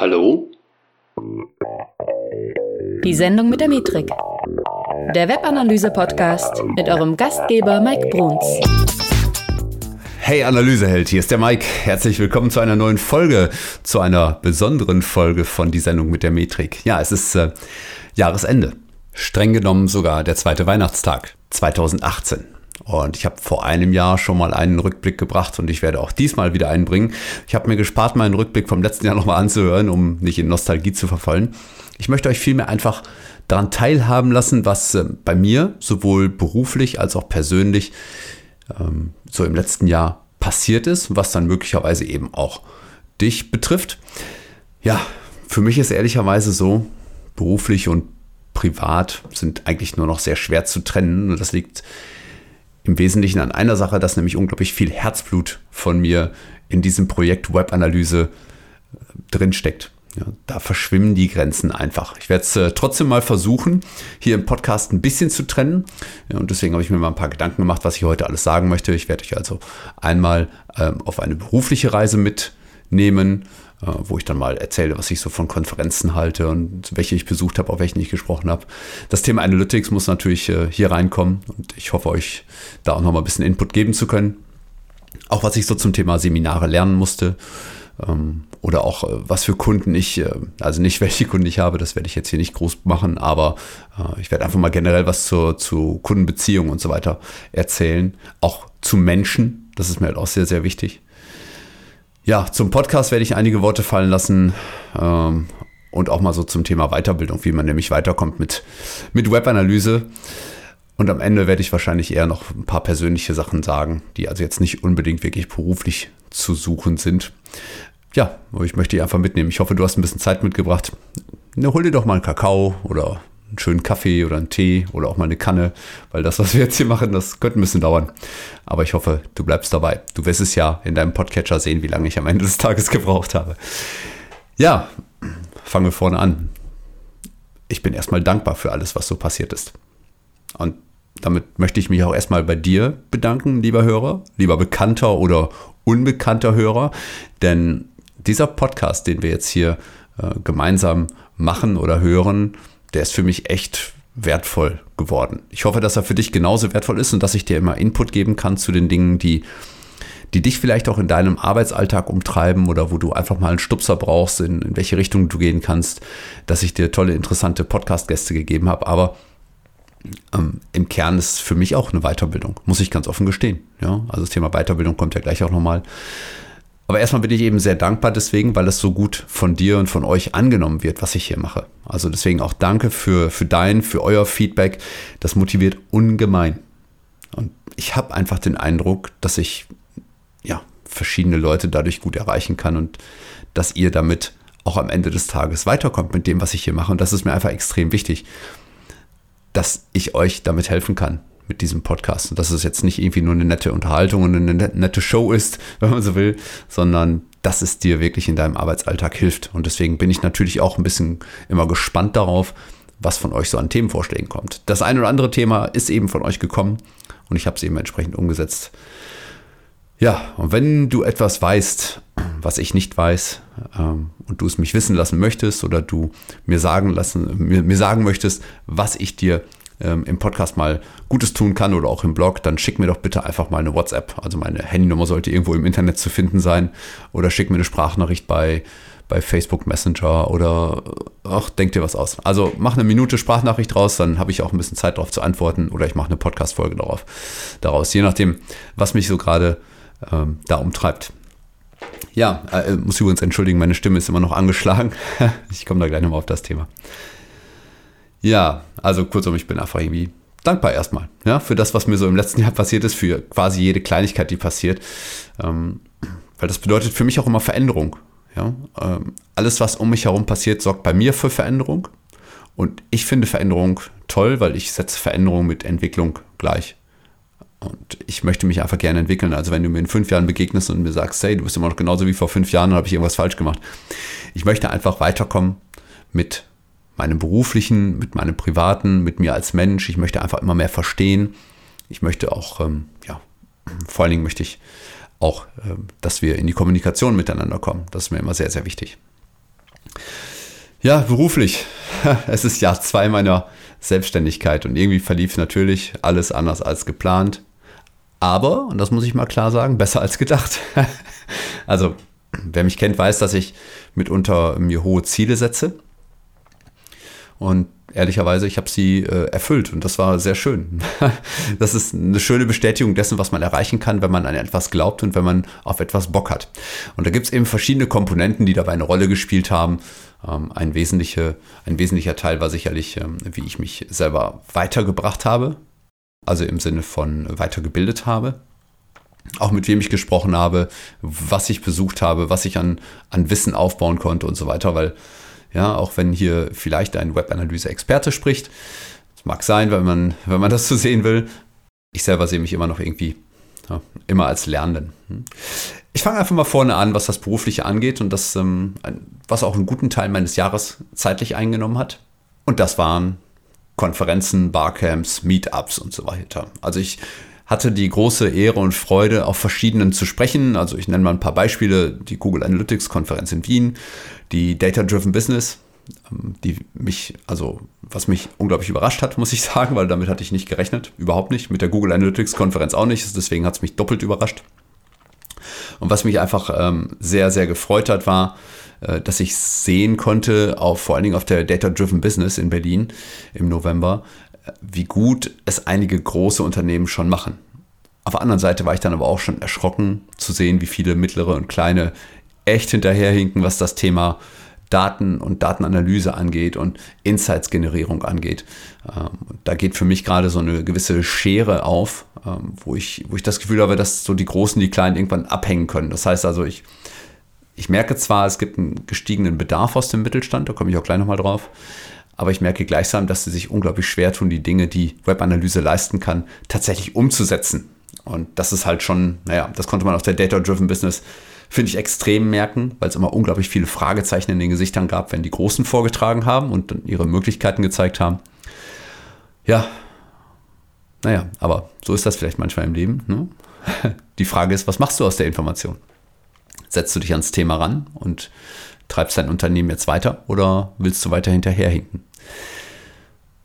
Hallo? Die Sendung mit der Metrik. Der Webanalyse-Podcast mit eurem Gastgeber Mike Bruns. Hey Analyseheld, hier ist der Mike. Herzlich willkommen zu einer neuen Folge, zu einer besonderen Folge von Die Sendung mit der Metrik. Ja, es ist äh, Jahresende. Streng genommen sogar der zweite Weihnachtstag 2018. Und ich habe vor einem Jahr schon mal einen Rückblick gebracht und ich werde auch diesmal wieder einen bringen. Ich habe mir gespart, meinen Rückblick vom letzten Jahr nochmal anzuhören, um nicht in Nostalgie zu verfallen. Ich möchte euch vielmehr einfach daran teilhaben lassen, was äh, bei mir sowohl beruflich als auch persönlich ähm, so im letzten Jahr passiert ist, was dann möglicherweise eben auch dich betrifft. Ja, für mich ist ehrlicherweise so, beruflich und privat sind eigentlich nur noch sehr schwer zu trennen. Und das liegt im Wesentlichen an einer Sache, dass nämlich unglaublich viel Herzblut von mir in diesem Projekt Webanalyse äh, drinsteckt. Ja, da verschwimmen die Grenzen einfach. Ich werde es äh, trotzdem mal versuchen, hier im Podcast ein bisschen zu trennen. Ja, und deswegen habe ich mir mal ein paar Gedanken gemacht, was ich heute alles sagen möchte. Ich werde euch also einmal ähm, auf eine berufliche Reise mitnehmen, wo ich dann mal erzähle, was ich so von Konferenzen halte und welche ich besucht habe, auf welchen ich gesprochen habe. Das Thema Analytics muss natürlich äh, hier reinkommen und ich hoffe euch da auch noch mal ein bisschen Input geben zu können. Auch was ich so zum Thema Seminare lernen musste ähm, oder auch äh, was für Kunden ich, also nicht welche Kunden ich habe, das werde ich jetzt hier nicht groß machen, aber ich werde einfach mal generell was zur, zu Kundenbeziehungen und so weiter erzählen. Auch zu Menschen, das ist mir halt auch sehr, sehr wichtig. Ja, zum Podcast werde ich einige Worte fallen lassen ähm, und auch mal so zum Thema Weiterbildung, wie man nämlich weiterkommt mit, mit Webanalyse. Und am Ende werde ich wahrscheinlich eher noch ein paar persönliche Sachen sagen, die also jetzt nicht unbedingt wirklich beruflich zu suchen sind. Ja, ich möchte dich einfach mitnehmen. Ich hoffe, du hast ein bisschen Zeit mitgebracht. Na, hol dir doch mal einen Kakao oder einen schönen Kaffee oder einen Tee oder auch mal eine Kanne, weil das, was wir jetzt hier machen, das könnte ein bisschen dauern. Aber ich hoffe, du bleibst dabei. Du wirst es ja in deinem Podcatcher sehen, wie lange ich am Ende des Tages gebraucht habe. Ja, fangen wir vorne an. Ich bin erstmal dankbar für alles, was so passiert ist. Und damit möchte ich mich auch erstmal bei dir bedanken, lieber Hörer, lieber bekannter oder unbekannter Hörer, denn dieser Podcast, den wir jetzt hier äh, gemeinsam machen oder hören, der ist für mich echt wertvoll geworden. Ich hoffe, dass er für dich genauso wertvoll ist und dass ich dir immer Input geben kann zu den Dingen, die, die dich vielleicht auch in deinem Arbeitsalltag umtreiben oder wo du einfach mal einen Stupser brauchst, in, in welche Richtung du gehen kannst, dass ich dir tolle, interessante Podcast-Gäste gegeben habe. Aber ähm, im Kern ist für mich auch eine Weiterbildung, muss ich ganz offen gestehen. Ja, also das Thema Weiterbildung kommt ja gleich auch nochmal. Aber erstmal bin ich eben sehr dankbar deswegen, weil es so gut von dir und von euch angenommen wird, was ich hier mache. Also deswegen auch danke für, für dein, für euer Feedback. Das motiviert ungemein. Und ich habe einfach den Eindruck, dass ich ja, verschiedene Leute dadurch gut erreichen kann und dass ihr damit auch am Ende des Tages weiterkommt mit dem, was ich hier mache. Und das ist mir einfach extrem wichtig, dass ich euch damit helfen kann mit diesem Podcast. Und dass es jetzt nicht irgendwie nur eine nette Unterhaltung und eine nette Show ist, wenn man so will, sondern dass es dir wirklich in deinem Arbeitsalltag hilft. Und deswegen bin ich natürlich auch ein bisschen immer gespannt darauf, was von euch so an Themenvorschlägen kommt. Das eine oder andere Thema ist eben von euch gekommen und ich habe es eben entsprechend umgesetzt. Ja, und wenn du etwas weißt, was ich nicht weiß, ähm, und du es mich wissen lassen möchtest oder du mir sagen lassen, mir, mir sagen möchtest, was ich dir ähm, im Podcast mal Gutes tun kann oder auch im Blog, dann schick mir doch bitte einfach mal eine WhatsApp. Also meine Handynummer sollte irgendwo im Internet zu finden sein. Oder schick mir eine Sprachnachricht bei, bei Facebook Messenger oder ach, denk dir was aus. Also mach eine Minute Sprachnachricht draus, dann habe ich auch ein bisschen Zeit darauf zu antworten oder ich mache eine Podcast-Folge darauf, daraus, je nachdem, was mich so gerade ähm, da umtreibt. Ja, äh, muss übrigens entschuldigen, meine Stimme ist immer noch angeschlagen. ich komme da gleich nochmal auf das Thema. Ja, also kurzum, ich bin einfach irgendwie dankbar erstmal, ja, für das, was mir so im letzten Jahr passiert ist, für quasi jede Kleinigkeit, die passiert. Ähm, weil das bedeutet für mich auch immer Veränderung. Ja? Ähm, alles, was um mich herum passiert, sorgt bei mir für Veränderung. Und ich finde Veränderung toll, weil ich setze Veränderung mit Entwicklung gleich. Und ich möchte mich einfach gerne entwickeln. Also wenn du mir in fünf Jahren begegnest und mir sagst, hey, du bist immer noch genauso wie vor fünf Jahren, dann habe ich irgendwas falsch gemacht. Ich möchte einfach weiterkommen mit meinem beruflichen, mit meinem privaten, mit mir als Mensch. Ich möchte einfach immer mehr verstehen. Ich möchte auch, ähm, ja, vor allen Dingen möchte ich auch, ähm, dass wir in die Kommunikation miteinander kommen. Das ist mir immer sehr, sehr wichtig. Ja, beruflich. Es ist Jahr zwei meiner Selbstständigkeit und irgendwie verlief natürlich alles anders als geplant. Aber, und das muss ich mal klar sagen, besser als gedacht. also, wer mich kennt, weiß, dass ich mitunter mir hohe Ziele setze. Und ehrlicherweise, ich habe sie äh, erfüllt und das war sehr schön. das ist eine schöne Bestätigung dessen, was man erreichen kann, wenn man an etwas glaubt und wenn man auf etwas Bock hat. Und da gibt es eben verschiedene Komponenten, die dabei eine Rolle gespielt haben. Ähm, ein, wesentliche, ein wesentlicher Teil war sicherlich, ähm, wie ich mich selber weitergebracht habe, also im Sinne von weitergebildet habe. Auch mit wem ich gesprochen habe, was ich besucht habe, was ich an, an Wissen aufbauen konnte und so weiter, weil ja, auch wenn hier vielleicht ein Webanalyse-Experte spricht. Das mag sein, wenn man, wenn man das so sehen will. Ich selber sehe mich immer noch irgendwie ja, immer als Lernenden. Hm. Ich fange einfach mal vorne an, was das Berufliche angeht und das, ähm, was auch einen guten Teil meines Jahres zeitlich eingenommen hat. Und das waren Konferenzen, Barcamps, Meetups und so weiter. Also ich hatte die große Ehre und Freude, auf verschiedenen zu sprechen. Also ich nenne mal ein paar Beispiele. Die Google Analytics Konferenz in Wien, die Data Driven Business, ähm, die mich, also was mich unglaublich überrascht hat, muss ich sagen, weil damit hatte ich nicht gerechnet. Überhaupt nicht. Mit der Google Analytics Konferenz auch nicht. Deswegen hat es mich doppelt überrascht. Und was mich einfach ähm, sehr, sehr gefreut hat, war, äh, dass ich sehen konnte, auf, vor allen Dingen auf der Data Driven Business in Berlin im November, wie gut es einige große Unternehmen schon machen. Auf der anderen Seite war ich dann aber auch schon erschrocken zu sehen, wie viele mittlere und kleine echt hinterherhinken, was das Thema Daten und Datenanalyse angeht und Insights-Generierung angeht. Ähm, da geht für mich gerade so eine gewisse Schere auf, ähm, wo ich, wo ich das Gefühl habe, dass so die Großen die Kleinen irgendwann abhängen können. Das heißt also, ich, ich merke zwar, es gibt einen gestiegenen Bedarf aus dem Mittelstand, da komme ich auch gleich nochmal drauf, aber ich merke gleichsam, dass sie sich unglaublich schwer tun, die Dinge, die Webanalyse leisten kann, tatsächlich umzusetzen. Und das ist halt schon, naja, das konnte man auf der Data-Driven Business, finde ich, extrem merken, weil es immer unglaublich viele Fragezeichen in den Gesichtern gab, wenn die Großen vorgetragen haben und dann ihre Möglichkeiten gezeigt haben. Ja, naja, aber so ist das vielleicht manchmal im Leben. Ne? Die Frage ist, was machst du aus der Information? Setzt du dich ans Thema ran und treibst dein Unternehmen jetzt weiter oder willst du weiter hinterherhinken?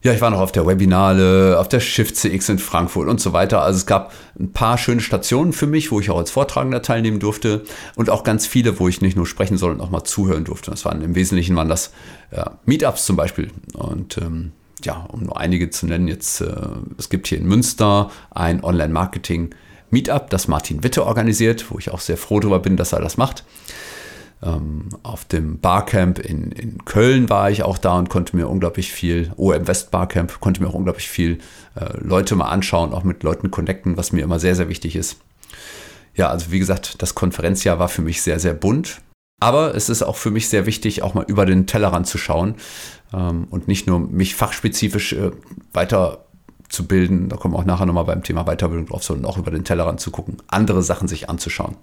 Ja, ich war noch auf der Webinale, auf der Shift CX in Frankfurt und so weiter. Also es gab ein paar schöne Stationen für mich, wo ich auch als Vortragender teilnehmen durfte und auch ganz viele, wo ich nicht nur sprechen, sondern auch mal zuhören durfte. Das waren im Wesentlichen waren das ja, Meetups zum Beispiel. Und ähm, ja, um nur einige zu nennen, jetzt äh, es gibt hier in Münster ein Online-Marketing Meetup, das Martin Witte organisiert, wo ich auch sehr froh darüber bin, dass er das macht. Ähm, auf dem Barcamp in, in Köln war ich auch da und konnte mir unglaublich viel, OM West Barcamp, konnte mir auch unglaublich viel äh, Leute mal anschauen, auch mit Leuten connecten, was mir immer sehr, sehr wichtig ist. Ja, also wie gesagt, das Konferenzjahr war für mich sehr, sehr bunt. Aber es ist auch für mich sehr wichtig, auch mal über den Tellerrand zu schauen ähm, und nicht nur mich fachspezifisch äh, weiter zu bilden, da kommen wir auch nachher nochmal beim Thema Weiterbildung drauf, sondern auch über den Tellerrand zu gucken, andere Sachen sich anzuschauen.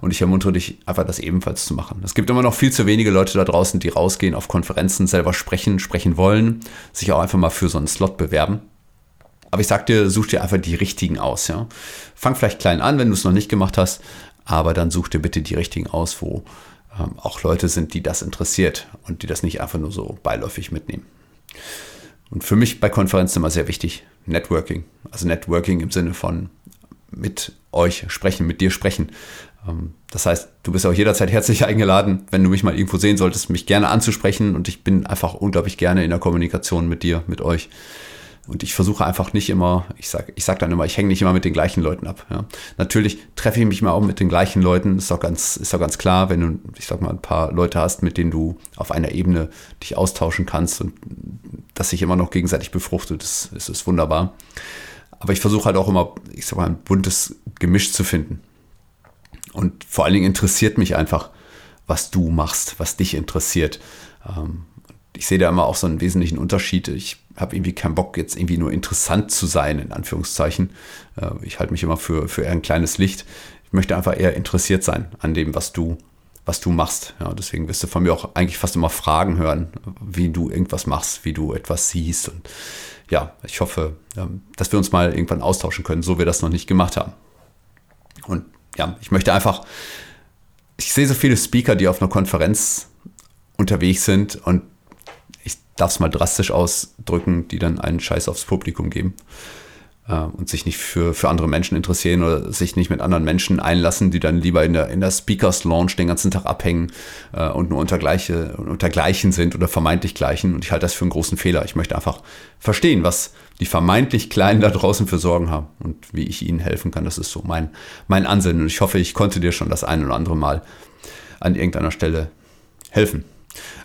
Und ich ermuntere dich einfach, das ebenfalls zu machen. Es gibt immer noch viel zu wenige Leute da draußen, die rausgehen, auf Konferenzen selber sprechen, sprechen wollen, sich auch einfach mal für so einen Slot bewerben. Aber ich sag dir, such dir einfach die richtigen aus. Ja? Fang vielleicht klein an, wenn du es noch nicht gemacht hast, aber dann such dir bitte die richtigen aus, wo ähm, auch Leute sind, die das interessiert und die das nicht einfach nur so beiläufig mitnehmen. Und für mich bei Konferenzen immer sehr wichtig, Networking. Also Networking im Sinne von mit euch sprechen, mit dir sprechen. Ähm, das heißt, du bist auch jederzeit herzlich eingeladen, wenn du mich mal irgendwo sehen solltest, mich gerne anzusprechen. Und ich bin einfach unglaublich gerne in der Kommunikation mit dir, mit euch. Und ich versuche einfach nicht immer, ich sage ich sag dann immer, ich hänge nicht immer mit den gleichen Leuten ab. Ja. Natürlich treffe ich mich mal auch mit den gleichen Leuten, ist doch ganz, ist doch ganz klar, wenn du, ich sag mal, ein paar Leute hast, mit denen du auf einer Ebene dich austauschen kannst und das sich immer noch gegenseitig befruchtet, das, das ist wunderbar. Aber ich versuche halt auch immer, ich sag mal, ein buntes Gemisch zu finden. Und vor allen Dingen interessiert mich einfach, was du machst, was dich interessiert. Ähm, ich sehe da immer auch so einen wesentlichen Unterschied. Ich habe irgendwie keinen Bock, jetzt irgendwie nur interessant zu sein, in Anführungszeichen. Äh, ich halte mich immer für, für eher ein kleines Licht. Ich möchte einfach eher interessiert sein an dem, was du, was du machst. Ja, deswegen wirst du von mir auch eigentlich fast immer Fragen hören, wie du irgendwas machst, wie du etwas siehst. Und ja, ich hoffe, ähm, dass wir uns mal irgendwann austauschen können, so wir das noch nicht gemacht haben. Und ja, ich möchte einfach, ich sehe so viele Speaker, die auf einer Konferenz unterwegs sind und darf es mal drastisch ausdrücken, die dann einen Scheiß aufs Publikum geben äh, und sich nicht für, für andere Menschen interessieren oder sich nicht mit anderen Menschen einlassen, die dann lieber in der, in der Speakers Launch den ganzen Tag abhängen äh, und nur unter, gleiche, unter Gleichen sind oder vermeintlich Gleichen. Und ich halte das für einen großen Fehler. Ich möchte einfach verstehen, was die vermeintlich Kleinen da draußen für Sorgen haben und wie ich ihnen helfen kann. Das ist so mein, mein Ansinnen. Und ich hoffe, ich konnte dir schon das ein oder andere Mal an irgendeiner Stelle helfen.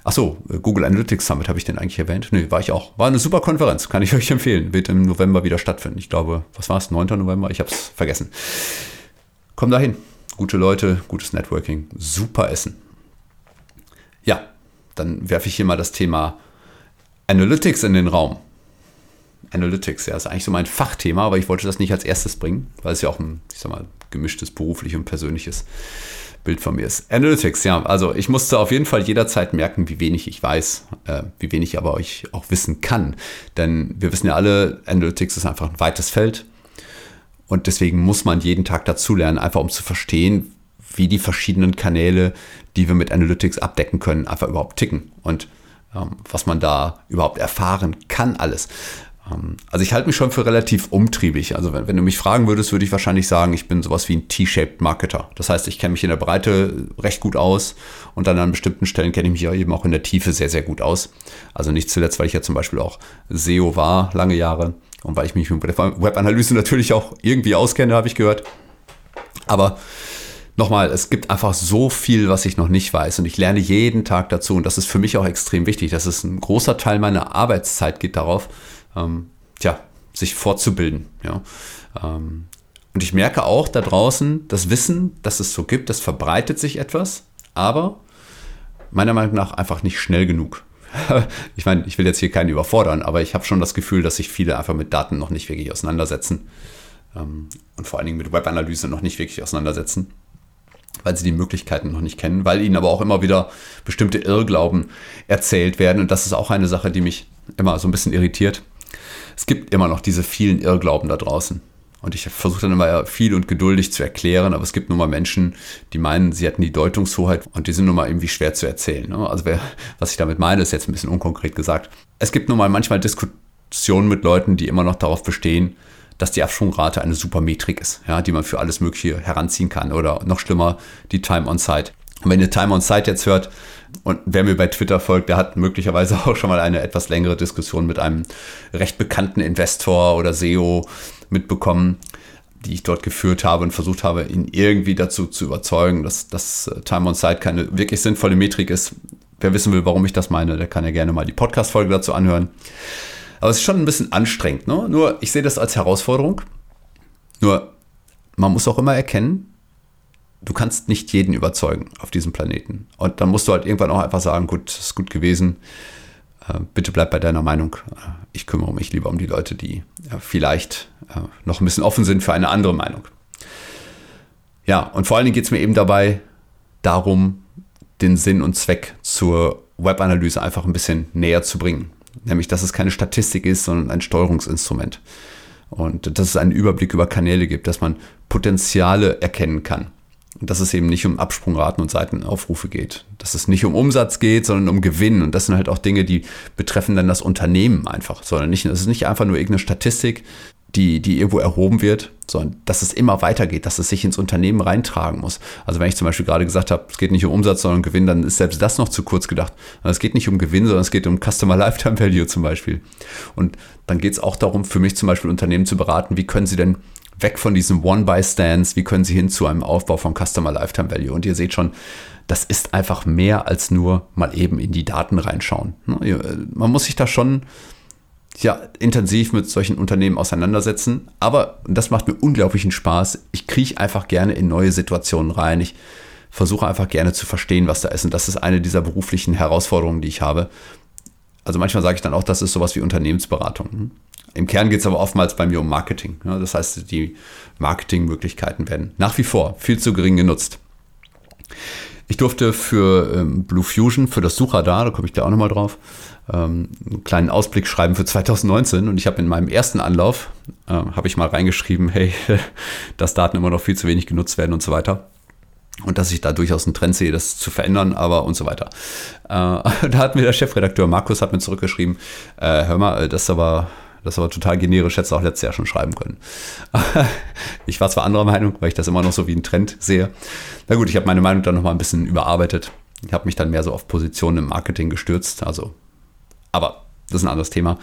Achso, Google Analytics Summit habe ich den eigentlich erwähnt? Nö, war ich auch. War eine super Konferenz, kann ich euch empfehlen. Wird im November wieder stattfinden. Ich glaube, was war es? 9. November? Ich habe es vergessen. Komm dahin. Gute Leute, gutes Networking, super Essen. Ja, dann werfe ich hier mal das Thema Analytics in den Raum. Analytics, ja, ist eigentlich so mein Fachthema, aber ich wollte das nicht als erstes bringen, weil es ja auch ein, ich sag mal, gemischtes beruflich und persönliches Bild von mir ist. Analytics, ja. Also ich musste auf jeden Fall jederzeit merken, wie wenig ich weiß, äh, wie wenig aber ich auch wissen kann. Denn wir wissen ja alle, Analytics ist einfach ein weites Feld. Und deswegen muss man jeden Tag dazulernen, einfach um zu verstehen, wie die verschiedenen Kanäle, die wir mit Analytics abdecken können, einfach überhaupt ticken. Und ähm, was man da überhaupt erfahren kann, alles. Ähm, also ich halte mich schon für relativ umtriebig. Also wenn, wenn, du mich fragen würdest, würde ich wahrscheinlich sagen, ich bin sowas wie ein T-shaped Marketer. Das heißt, ich kenne mich in der Breite recht gut aus und dann an bestimmten Stellen kenne ich mich ja eben auch in der Tiefe sehr, sehr gut aus. Also nicht zuletzt, weil ich ja zum Beispiel auch SEO war, lange Jahre und weil ich mich mit Webanalyse natürlich auch irgendwie auskenne, habe ich gehört. Aber nochmal, es gibt einfach so viel, was ich noch nicht weiß und ich lerne jeden Tag dazu und das ist für mich auch extrem wichtig. Das ist ein großer Teil meiner Arbeitszeit geht darauf, ähm, tja, sich fortzubilden. Ja. Ähm, und ich merke auch da draußen, das Wissen, dass es so gibt, das verbreitet sich etwas, aber meiner Meinung nach einfach nicht schnell genug. ich meine, ich will jetzt hier keinen überfordern, aber ich habe schon das Gefühl, dass sich viele einfach mit Daten noch nicht wirklich auseinandersetzen ähm, und vor allen Dingen mit Webanalyse noch nicht wirklich auseinandersetzen, weil sie die Möglichkeiten noch nicht kennen, weil ihnen aber auch immer wieder bestimmte Irrglauben erzählt werden und das ist auch eine Sache, die mich immer so ein bisschen irritiert es gibt immer noch diese vielen Irrglauben da draußen. Und ich versuche dann immer viel und geduldig zu erklären, aber es gibt nun mal Menschen, die meinen, sie hätten die Deutungshoheit und die sind nun mal irgendwie schwer zu erzählen. Ne? Also wer, was ich damit meine, ist jetzt ein bisschen unkonkret gesagt. Es gibt nun mal manchmal Diskussionen mit Leuten, die immer noch darauf bestehen, dass die Abschwungrate eine super Metrik ist, ja, die man für alles Mögliche heranziehen kann. Oder noch schlimmer, die Time on Site. Wenn ihr Time on Site jetzt hört, und wer mir bei Twitter folgt, der hat möglicherweise auch schon mal eine etwas längere Diskussion mit einem recht bekannten Investor oder SEO mitbekommen, die ich dort geführt habe und versucht habe, ihn irgendwie dazu zu überzeugen, dass, dass äh, Time on Site keine wirklich sinnvolle Metrik ist. Wer wissen will, warum ich das meine, der kann ja gerne mal die Podcast-Folge dazu anhören. Aber es ist schon ein bisschen anstrengend. Ne? Nur, ich sehe das als Herausforderung. Nur, man muss auch immer erkennen, du kannst nicht jeden überzeugen auf diesem Planeten. Und dann musst du halt irgendwann auch einfach sagen, gut, ist gut gewesen. Äh, bitte bleib bei deiner Meinung. Äh, ich kümmere mich lieber um die Leute, die vielleicht äh, noch ein bisschen offen sind für eine andere Meinung. Ja, und vor allen Dingen geht es mir eben dabei darum, den Sinn und Zweck zur Webanalyse einfach ein bisschen näher zu bringen. Nämlich, dass es keine Statistik ist, sondern ein Steuerungsinstrument. Und dass es einen Überblick über Kanäle gibt, dass man Potenziale erkennen kann dass es eben nicht um Absprungraten und Seitenaufrufe geht. Dass es nicht um Umsatz geht, sondern um Gewinn. Und das sind halt auch Dinge, die betreffen dann das Unternehmen einfach, sondern nicht, es ist nicht einfach nur irgendeine Statistik, die, die irgendwo erhoben wird, sondern dass es immer weitergeht, dass es sich ins Unternehmen reintragen muss. Also wenn ich zum Beispiel gerade gesagt habe, es geht nicht um Umsatz, sondern um Gewinn, dann ist selbst das noch zu kurz gedacht. Es geht nicht um Gewinn, sondern es geht um Customer Lifetime Value zum Beispiel. Und dann geht es auch darum, für mich zum Beispiel Unternehmen zu beraten, wie können sie denn weg von diesem One-by-Stands, wie können Sie hin zu einem Aufbau von Customer Lifetime Value? Und ihr seht schon, das ist einfach mehr als nur mal eben in die Daten reinschauen. Ne, man muss sich da schon ja, intensiv mit solchen Unternehmen auseinandersetzen, aber das macht mir unglaublichen Spaß. Ich krieche einfach gerne in neue Situationen rein. Ich versuche einfach gerne zu verstehen, was da ist. Und das ist eine dieser beruflichen Herausforderungen, die ich habe. Also manchmal sage ich dann auch, das ist sowas wie Unternehmensberatung. Im Kern geht es aber oftmals bei mir um Marketing. Ja, das heißt, die Marketingmöglichkeiten werden nach wie vor viel zu gering genutzt. Ich durfte für ähm, Blue Fusion, für das Suchradar, da komme ich da auch nochmal drauf, ähm, einen kleinen Ausblick schreiben für 2019 und ich habe in meinem ersten Anlauf, äh, habe ich mal reingeschrieben, hey, dass Daten immer noch viel zu wenig genutzt werden und so weiter. Und dass ich da durchaus einen Trend sehe, das zu verändern, aber und so weiter. Äh, da hat mir der Chefredakteur Markus hat mir zurückgeschrieben, äh, hör mal, das ist aber das aber total generisch, hätte es auch letztes Jahr schon schreiben können. ich war zwar anderer Meinung, weil ich das immer noch so wie einen Trend sehe. Na gut, ich habe meine Meinung dann nochmal ein bisschen überarbeitet. Ich habe mich dann mehr so auf Positionen im Marketing gestürzt. Also, aber das ist ein anderes Thema.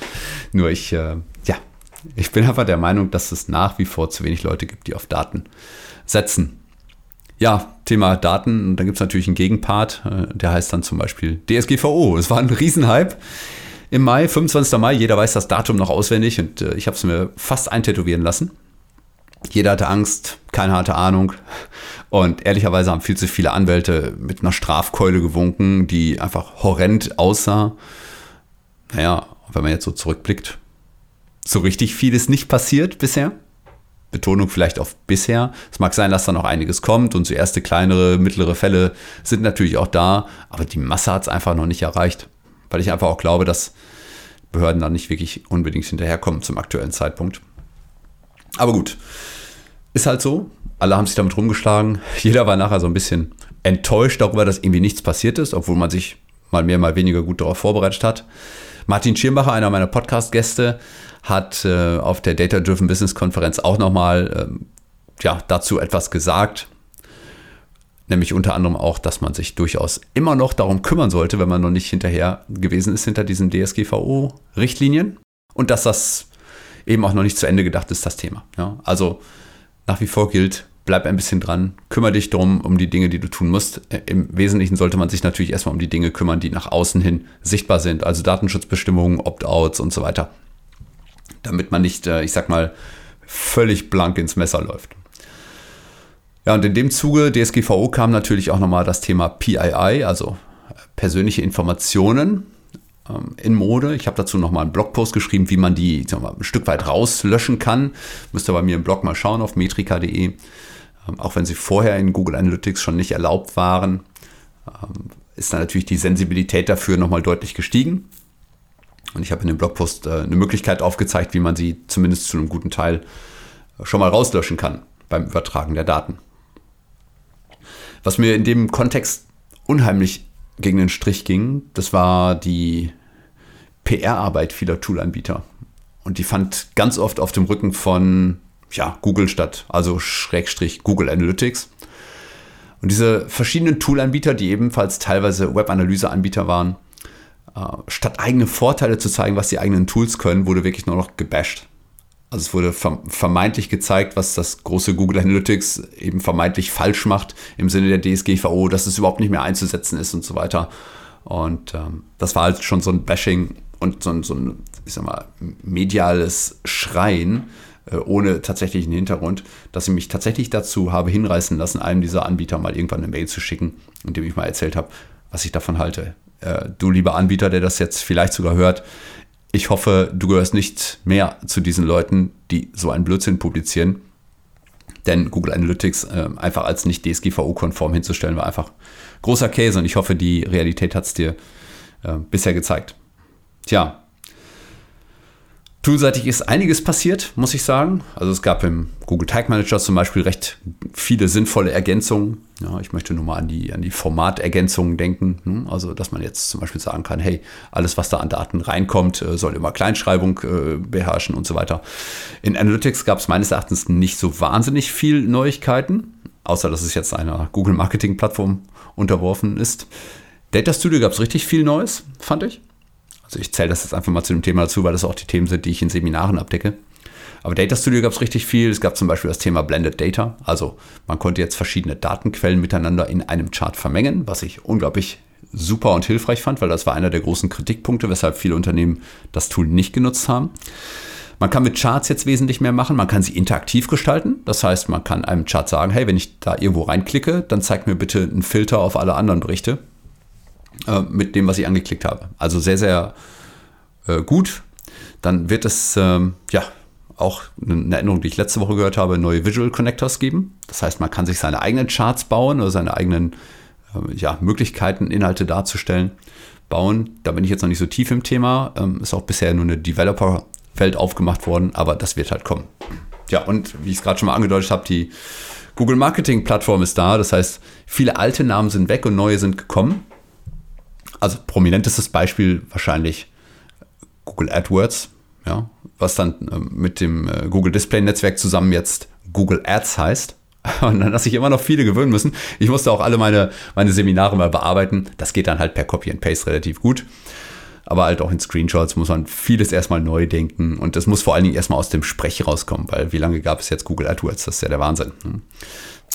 Nur ich, äh, ja, ich bin einfach der Meinung, dass es nach wie vor zu wenig Leute gibt, die auf Daten setzen. Ja, Thema Daten, und da gibt es natürlich einen Gegenpart, äh, der heißt dann zum Beispiel DSGVO. Es war ein Riesenhype im Mai, 25. Mai, jeder weiß das Datum noch auswendig und äh, ich habe es mir fast eintätowieren lassen. Jeder hatte Angst, keiner hatte Ahnung. Und ehrlicherweise haben viel zu viele Anwälte mit einer Strafkeule gewunken, die einfach horrend aussah. Naja, wenn man jetzt so zurückblickt, so richtig viel ist nicht passiert bisher. Betonung vielleicht auf bisher. Es mag sein, dass da noch einiges kommt und so erste kleinere, mittlere Fälle sind natürlich auch da, aber die Masse hat es einfach noch nicht erreicht. Weil ich einfach auch glaube, dass Behörden da nicht wirklich unbedingt hinterherkommen zum aktuellen Zeitpunkt. Aber gut, ist halt so. Alle haben sich damit rumgeschlagen. Jeder war nachher so ein bisschen enttäuscht darüber, dass irgendwie nichts passiert ist, obwohl man sich mal mehr, mal weniger gut darauf vorbereitet hat. Martin Schirmacher, einer meiner Podcast-Gäste, hat äh, auf der Data Driven Business Konferenz auch nochmal ähm, ja, dazu etwas gesagt. Nämlich unter anderem auch, dass man sich durchaus immer noch darum kümmern sollte, wenn man noch nicht hinterher gewesen ist hinter diesen DSGVO-Richtlinien. Und dass das eben auch noch nicht zu Ende gedacht ist, das Thema. Ja, also nach wie vor gilt, bleib ein bisschen dran, kümmere dich darum, um die Dinge, die du tun musst. Äh, Im Wesentlichen sollte man sich natürlich erstmal um die Dinge kümmern, die nach außen hin sichtbar sind, also Datenschutzbestimmungen, Opt-outs und so weiter. Damit man nicht, äh, ich sag mal, völlig blank ins Messer läuft. Ja, und in dem Zuge DSGVO kam natürlich auch nochmal das Thema PII, also persönliche Informationen ähm, in Mode. Ich habe dazu nochmal einen Blogpost geschrieben, wie man die mal, ein Stück weit rauslöschen kann. Müsst ihr bei mir im Blog mal schauen auf metrika.de. Ähm, auch wenn sie vorher in Google Analytics schon nicht erlaubt waren, ähm, ist dann natürlich die Sensibilität dafür nochmal deutlich gestiegen. Und ich habe in dem Blogpost äh, eine Möglichkeit aufgezeigt, wie man sie zumindest zu einem guten Teil schon mal rauslöschen kann beim Übertragen der Daten. Was mir in dem Kontext unheimlich gegen den Strich ging, das war die PR-Arbeit vieler Toolanbieter. Und die fand ganz oft auf dem Rücken von ja, Google statt, also Schrägstrich Google Analytics. Und diese verschiedenen Toolanbieter, die ebenfalls teilweise Web-Analyse-Anbieter waren, äh, statt eigene Vorteile zu zeigen, was die eigenen Tools können, wurde wirklich nur noch gebasht. Also es wurde vermeintlich gezeigt, was das große Google Analytics eben vermeintlich falsch macht im Sinne der DSGVO, dass es überhaupt nicht mehr einzusetzen ist und so weiter. Und ähm, das war halt schon so ein Bashing und so ein, so ein ich sag mal, mediales Schreien ohne tatsächlichen Hintergrund, dass ich mich tatsächlich dazu habe hinreißen lassen, einem dieser Anbieter mal irgendwann eine Mail zu schicken, in dem ich mal erzählt habe, was ich davon halte. Äh, du lieber Anbieter, der das jetzt vielleicht sogar hört, ich hoffe, du gehörst nicht mehr zu diesen Leuten, die so einen Blödsinn publizieren. Denn Google Analytics äh, einfach als nicht DSGVO-konform hinzustellen, war einfach großer Käse und ich hoffe, die Realität hat es dir äh, bisher gezeigt. Tja, Toolseitig ist einiges passiert, muss ich sagen. Also es gab im Google Tag Manager zum Beispiel recht viele sinnvolle Ergänzungen. Ja, ich möchte nur mal an die, an die Formatergänzungen denken. Hm, also dass man jetzt zum Beispiel sagen kann, hey, alles, was da an Daten reinkommt, äh, soll immer Kleinschreibung äh, beherrschen und so weiter. In Analytics gab es meines Erachtens nicht so wahnsinnig viel Neuigkeiten, außer dass es jetzt einer Google Marketing Plattform unterworfen ist. Data Studio gab es richtig viel Neues, fand ich. Also ich zähle das jetzt einfach mal zu dem Thema dazu, weil das auch die Themen sind, die ich in Seminaren abdecke. Aber Data Studio gab es richtig viel. Es gab zum Beispiel das Thema Blended Data. Also man konnte jetzt verschiedene Datenquellen miteinander in einem Chart vermengen, was ich unglaublich super und hilfreich fand, weil das war einer der großen Kritikpunkte, weshalb viele Unternehmen das Tool nicht genutzt haben. Man kann mit Charts jetzt wesentlich mehr machen. Man kann sie interaktiv gestalten. Das heißt, man kann einem Chart sagen, hey, wenn ich da irgendwo reinklicke, dann zeigt mir bitte einen Filter auf alle anderen Berichte. Äh, mit dem, was ich angeklickt habe. Also sehr, sehr äh, gut. Dann wird es ähm, ja auch eine Änderung, die ich letzte Woche gehört habe, neue Visual Connectors geben. Das heißt, man kann sich seine eigenen Charts bauen oder seine eigenen äh, ja, Möglichkeiten, Inhalte darzustellen, bauen. Da bin ich jetzt noch nicht so tief im Thema. Ähm, ist auch bisher nur eine Developer-Welt aufgemacht worden, aber das wird halt kommen. Ja, und wie ich es gerade schon mal angedeutet habe, die Google Marketing Plattform ist da, das heißt, viele alte Namen sind weg und neue sind gekommen. Also prominentestes Beispiel wahrscheinlich Google AdWords, ja, was dann äh, mit dem äh, Google Display Netzwerk zusammen jetzt Google Ads heißt. Und dann, dass sich immer noch viele gewöhnen müssen. Ich musste auch alle meine, meine Seminare mal bearbeiten. Das geht dann halt per Copy and Paste relativ gut. Aber halt auch in Screenshots muss man vieles erstmal neu denken. Und das muss vor allen Dingen erstmal aus dem Sprech rauskommen, weil wie lange gab es jetzt Google AdWords? Das ist ja der Wahnsinn.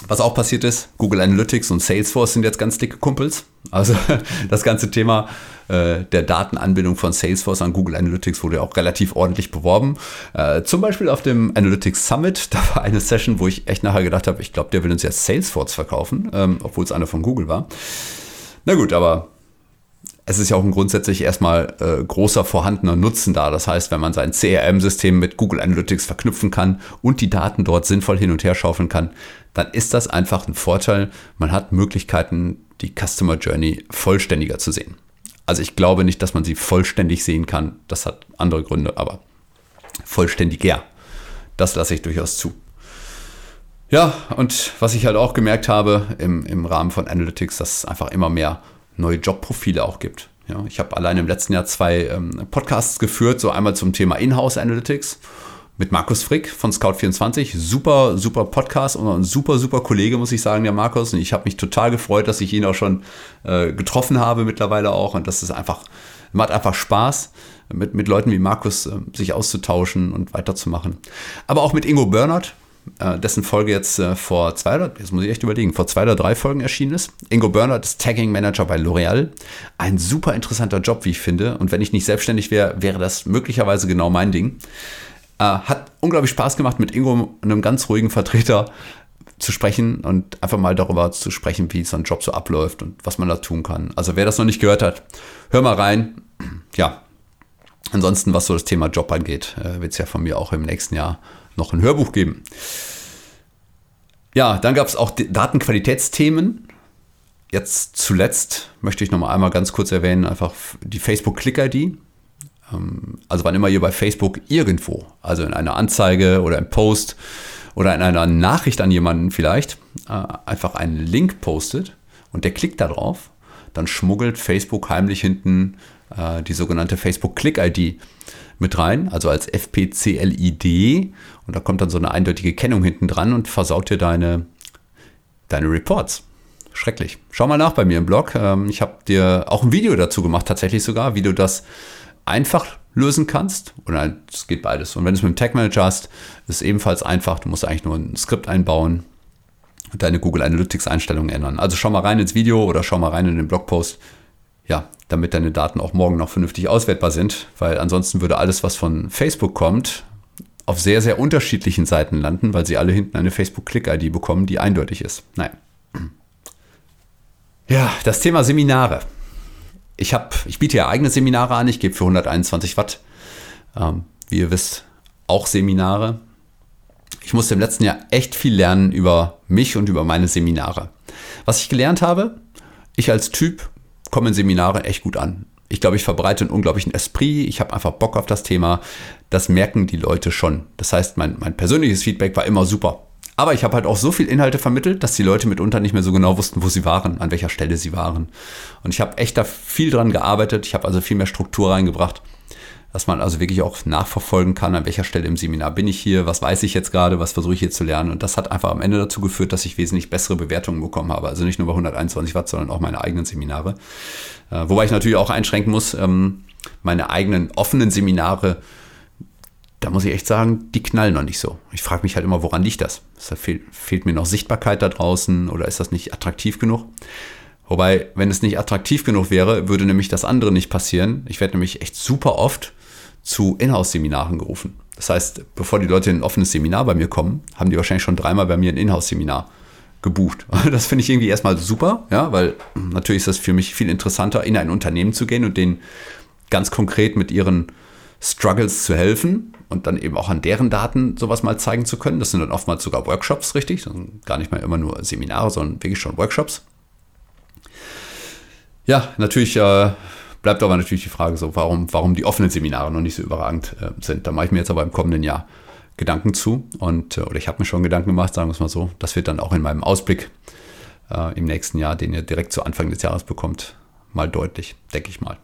Was auch passiert ist, Google Analytics und Salesforce sind jetzt ganz dicke Kumpels. Also das ganze Thema äh, der Datenanbindung von Salesforce an Google Analytics wurde auch relativ ordentlich beworben. Äh, zum Beispiel auf dem Analytics Summit, da war eine Session, wo ich echt nachher gedacht habe, ich glaube, der will uns jetzt Salesforce verkaufen, ähm, obwohl es einer von Google war. Na gut, aber es ist ja auch ein grundsätzlich erstmal äh, großer vorhandener Nutzen da. Das heißt, wenn man sein CRM-System mit Google Analytics verknüpfen kann und die Daten dort sinnvoll hin und her schaufeln kann, dann ist das einfach ein Vorteil. Man hat Möglichkeiten, die Customer Journey vollständiger zu sehen. Also ich glaube nicht, dass man sie vollständig sehen kann. Das hat andere Gründe, aber vollständiger. Das lasse ich durchaus zu. Ja, und was ich halt auch gemerkt habe im, im Rahmen von Analytics, dass einfach immer mehr neue Jobprofile auch gibt. Ja, ich habe allein im letzten Jahr zwei ähm, Podcasts geführt, so einmal zum Thema Inhouse Analytics mit Markus Frick von Scout24. Super, super Podcast und ein super, super Kollege, muss ich sagen, der Markus. Und ich habe mich total gefreut, dass ich ihn auch schon äh, getroffen habe mittlerweile auch. Und das ist einfach, macht einfach Spaß, mit, mit Leuten wie Markus äh, sich auszutauschen und weiterzumachen. Aber auch mit Ingo Bernhardt, äh, dessen Folge jetzt äh, vor zwei oder, jetzt muss ich echt überlegen, vor zwei oder drei Folgen erschienen ist. Ingo Bernhardt ist Tagging Manager bei L'Oreal. Ein super interessanter Job, wie ich finde. Und wenn ich nicht selbstständig wäre, wäre das möglicherweise genau mein Ding. Äh, hat unglaublich Spaß gemacht, mit Ingo, einem ganz ruhigen Vertreter, zu sprechen und einfach mal darüber zu sprechen, wie so ein Job so abläuft und was man da tun kann. Also wer das noch nicht gehört hat, hör mal rein. Ja, ansonsten, was so das Thema Job angeht, wird es ja von mir auch im nächsten Jahr noch ein Hörbuch geben. Ja, dann gab es auch Datenqualitätsthemen. Jetzt zuletzt möchte ich noch mal einmal ganz kurz erwähnen, einfach die Facebook Click-ID. Ähm, also wann immer ihr bei Facebook irgendwo, also in einer Anzeige oder im Post oder in einer Nachricht an jemanden vielleicht, äh, einfach einen Link postet und der klickt darauf, dann schmuggelt Facebook heimlich hinten äh, die sogenannte Facebook Click-ID mit rein, also als FPCLID. Und da kommt dann so eine eindeutige Kennung hinten dran und versaut dir deine, deine Reports. Schrecklich. Schau mal nach bei mir im Blog. Ähm, ich habe dir auch ein Video dazu gemacht, tatsächlich sogar, wie du das einfach lösen kannst. Oder es geht beides. Und wenn du es mit dem Tag Manager hast, ist es ebenfalls einfach. Du musst eigentlich nur ein Skript einbauen und deine Google Analytics Einstellungen ändern. Also schau mal rein ins Video oder schau mal rein in den Blogpost. Ja, damit deine Daten auch morgen noch vernünftig auswertbar sind, weil ansonsten würde alles, was von Facebook kommt, auf sehr, sehr unterschiedlichen Seiten landen, weil sie alle hinten eine Facebook-Click-ID bekommen, die eindeutig ist. Nein. Ja, das Thema Seminare. Ich, hab, ich biete ja eigene Seminare an, ich gebe für 121 Watt, ähm, wie ihr wisst, auch Seminare. Ich musste im letzten Jahr echt viel lernen über mich und über meine Seminare. Was ich gelernt habe, ich als Typ komme in Seminaren echt gut an. Ich glaube, ich verbreite einen unglaublichen Esprit. Ich habe einfach Bock auf das Thema. Das merken die Leute schon. Das heißt, mein, mein persönliches Feedback war immer super. Aber ich habe halt auch so viel Inhalte vermittelt, dass die Leute mitunter nicht mehr so genau wussten, wo sie waren, an welcher Stelle sie waren. Und ich habe echt da viel dran gearbeitet. Ich habe also viel mehr Struktur reingebracht dass man also wirklich auch nachverfolgen kann, an welcher Stelle im Seminar bin ich hier, was weiß ich jetzt gerade, was versuche ich hier zu lernen. Und das hat einfach am Ende dazu geführt, dass ich wesentlich bessere Bewertungen bekommen habe. Also nicht nur bei 121 Watt, sondern auch meine eigenen Seminare. Äh, wobei ich natürlich auch einschränken muss, ähm, meine eigenen offenen Seminare, da muss ich echt sagen, die knallen noch nicht so. Ich frage mich halt immer, woran liegt das? Fehlt, fehlt mir noch Sichtbarkeit da draußen oder ist das nicht attraktiv genug? Wobei, wenn es nicht attraktiv genug wäre, würde nämlich das andere nicht passieren. Ich werde nämlich echt super oft zu Inhouse-Seminaren gerufen. Das heißt, bevor die Leute in ein offenes Seminar bei mir kommen, haben die wahrscheinlich schon dreimal bei mir ein Inhouse-Seminar gebucht. Das finde ich irgendwie erstmal super, ja, weil natürlich ist das für mich viel interessanter, in ein Unternehmen zu gehen und denen ganz konkret mit ihren Struggles zu helfen und dann eben auch an deren Daten sowas mal zeigen zu können. Das sind dann oftmals sogar Workshops, richtig? Gar nicht mal immer nur Seminare, sondern wirklich schon Workshops. Ja, natürlich äh, Bleibt aber natürlich die Frage so, warum, warum die offenen Seminare noch nicht so überragend äh, sind. Da mache ich mir jetzt aber im kommenden Jahr Gedanken zu und äh, oder ich habe mir schon Gedanken gemacht, sagen wir es mal so. Das wird dann auch in meinem Ausblick äh, im nächsten Jahr, den ihr direkt zu Anfang des Jahres bekommt, mal deutlich, denke ich mal.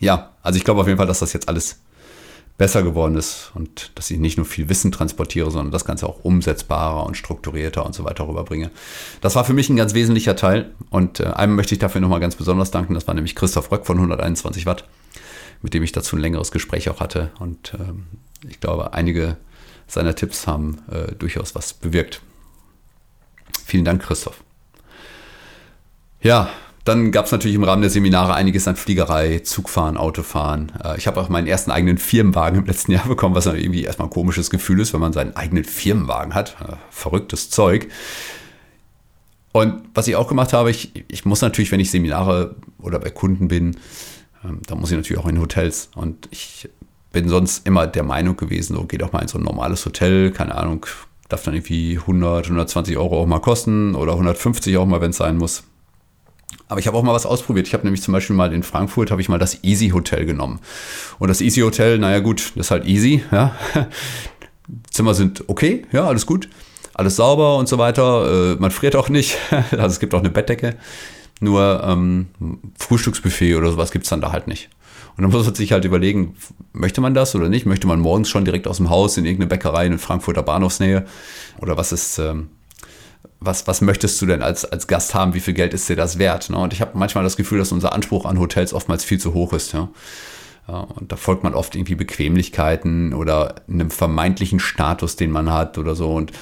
Ja, also ich glaube auf jeden Fall, dass das jetzt alles besser geworden ist und dass ich nicht nur viel Wissen transportiere, sondern das Ganze auch umsetzbarer und strukturierter und so weiter rüberbringe. Das war für mich ein ganz wesentlicher Teil und äh, einem möchte ich dafür nochmal ganz besonders danken. Das war nämlich Christoph Röck von 121 Watt, mit dem ich dazu ein längeres Gespräch auch hatte und ähm, ich glaube, einige seiner Tipps haben äh, durchaus was bewirkt. Vielen Dank, Christoph. Ja, dann gab es natürlich im Rahmen der Seminare einiges an Fliegerei, Zugfahren, Autofahren. Äh, ich habe auch meinen ersten eigenen Firmenwagen im letzten Jahr bekommen, was irgendwie erstmal ein komisches Gefühl ist, wenn man seinen eigenen Firmenwagen hat. Äh, verrücktes Zeug. Und was ich auch gemacht habe, ich, ich muss natürlich, wenn ich Seminare oder bei Kunden bin, ähm, da muss ich natürlich auch in Hotels. Und ich bin sonst immer der Meinung gewesen, so geh doch mal in so ein normales Hotel, keine Ahnung, darf dann irgendwie 100, 120 Euro auch mal kosten oder 150 auch mal, wenn es sein muss. Aber ich habe auch mal was ausprobiert. Ich habe nämlich zum Beispiel mal in Frankfurt habe ich mal das Easy Hotel genommen. Und das Easy Hotel, naja gut, das ist halt easy, ja. Zimmer sind okay, ja, alles gut. Alles sauber und so weiter. Äh, man friert auch nicht. also es gibt auch eine Bettdecke. Nur ähm, Frühstücksbuffet oder sowas gibt es dann da halt nicht. Und dann muss man sich halt überlegen, möchte man das oder nicht? Möchte man morgens schon direkt aus dem Haus in irgendeine Bäckerei in Frankfurter Bahnhofsnähe? Oder was ist, ähm, was, was möchtest du denn als, als Gast haben? Wie viel Geld ist dir das wert? Ne? Und ich habe manchmal das Gefühl, dass unser Anspruch an Hotels oftmals viel zu hoch ist. Ja? und da folgt man oft irgendwie Bequemlichkeiten oder einem vermeintlichen Status, den man hat oder so. Und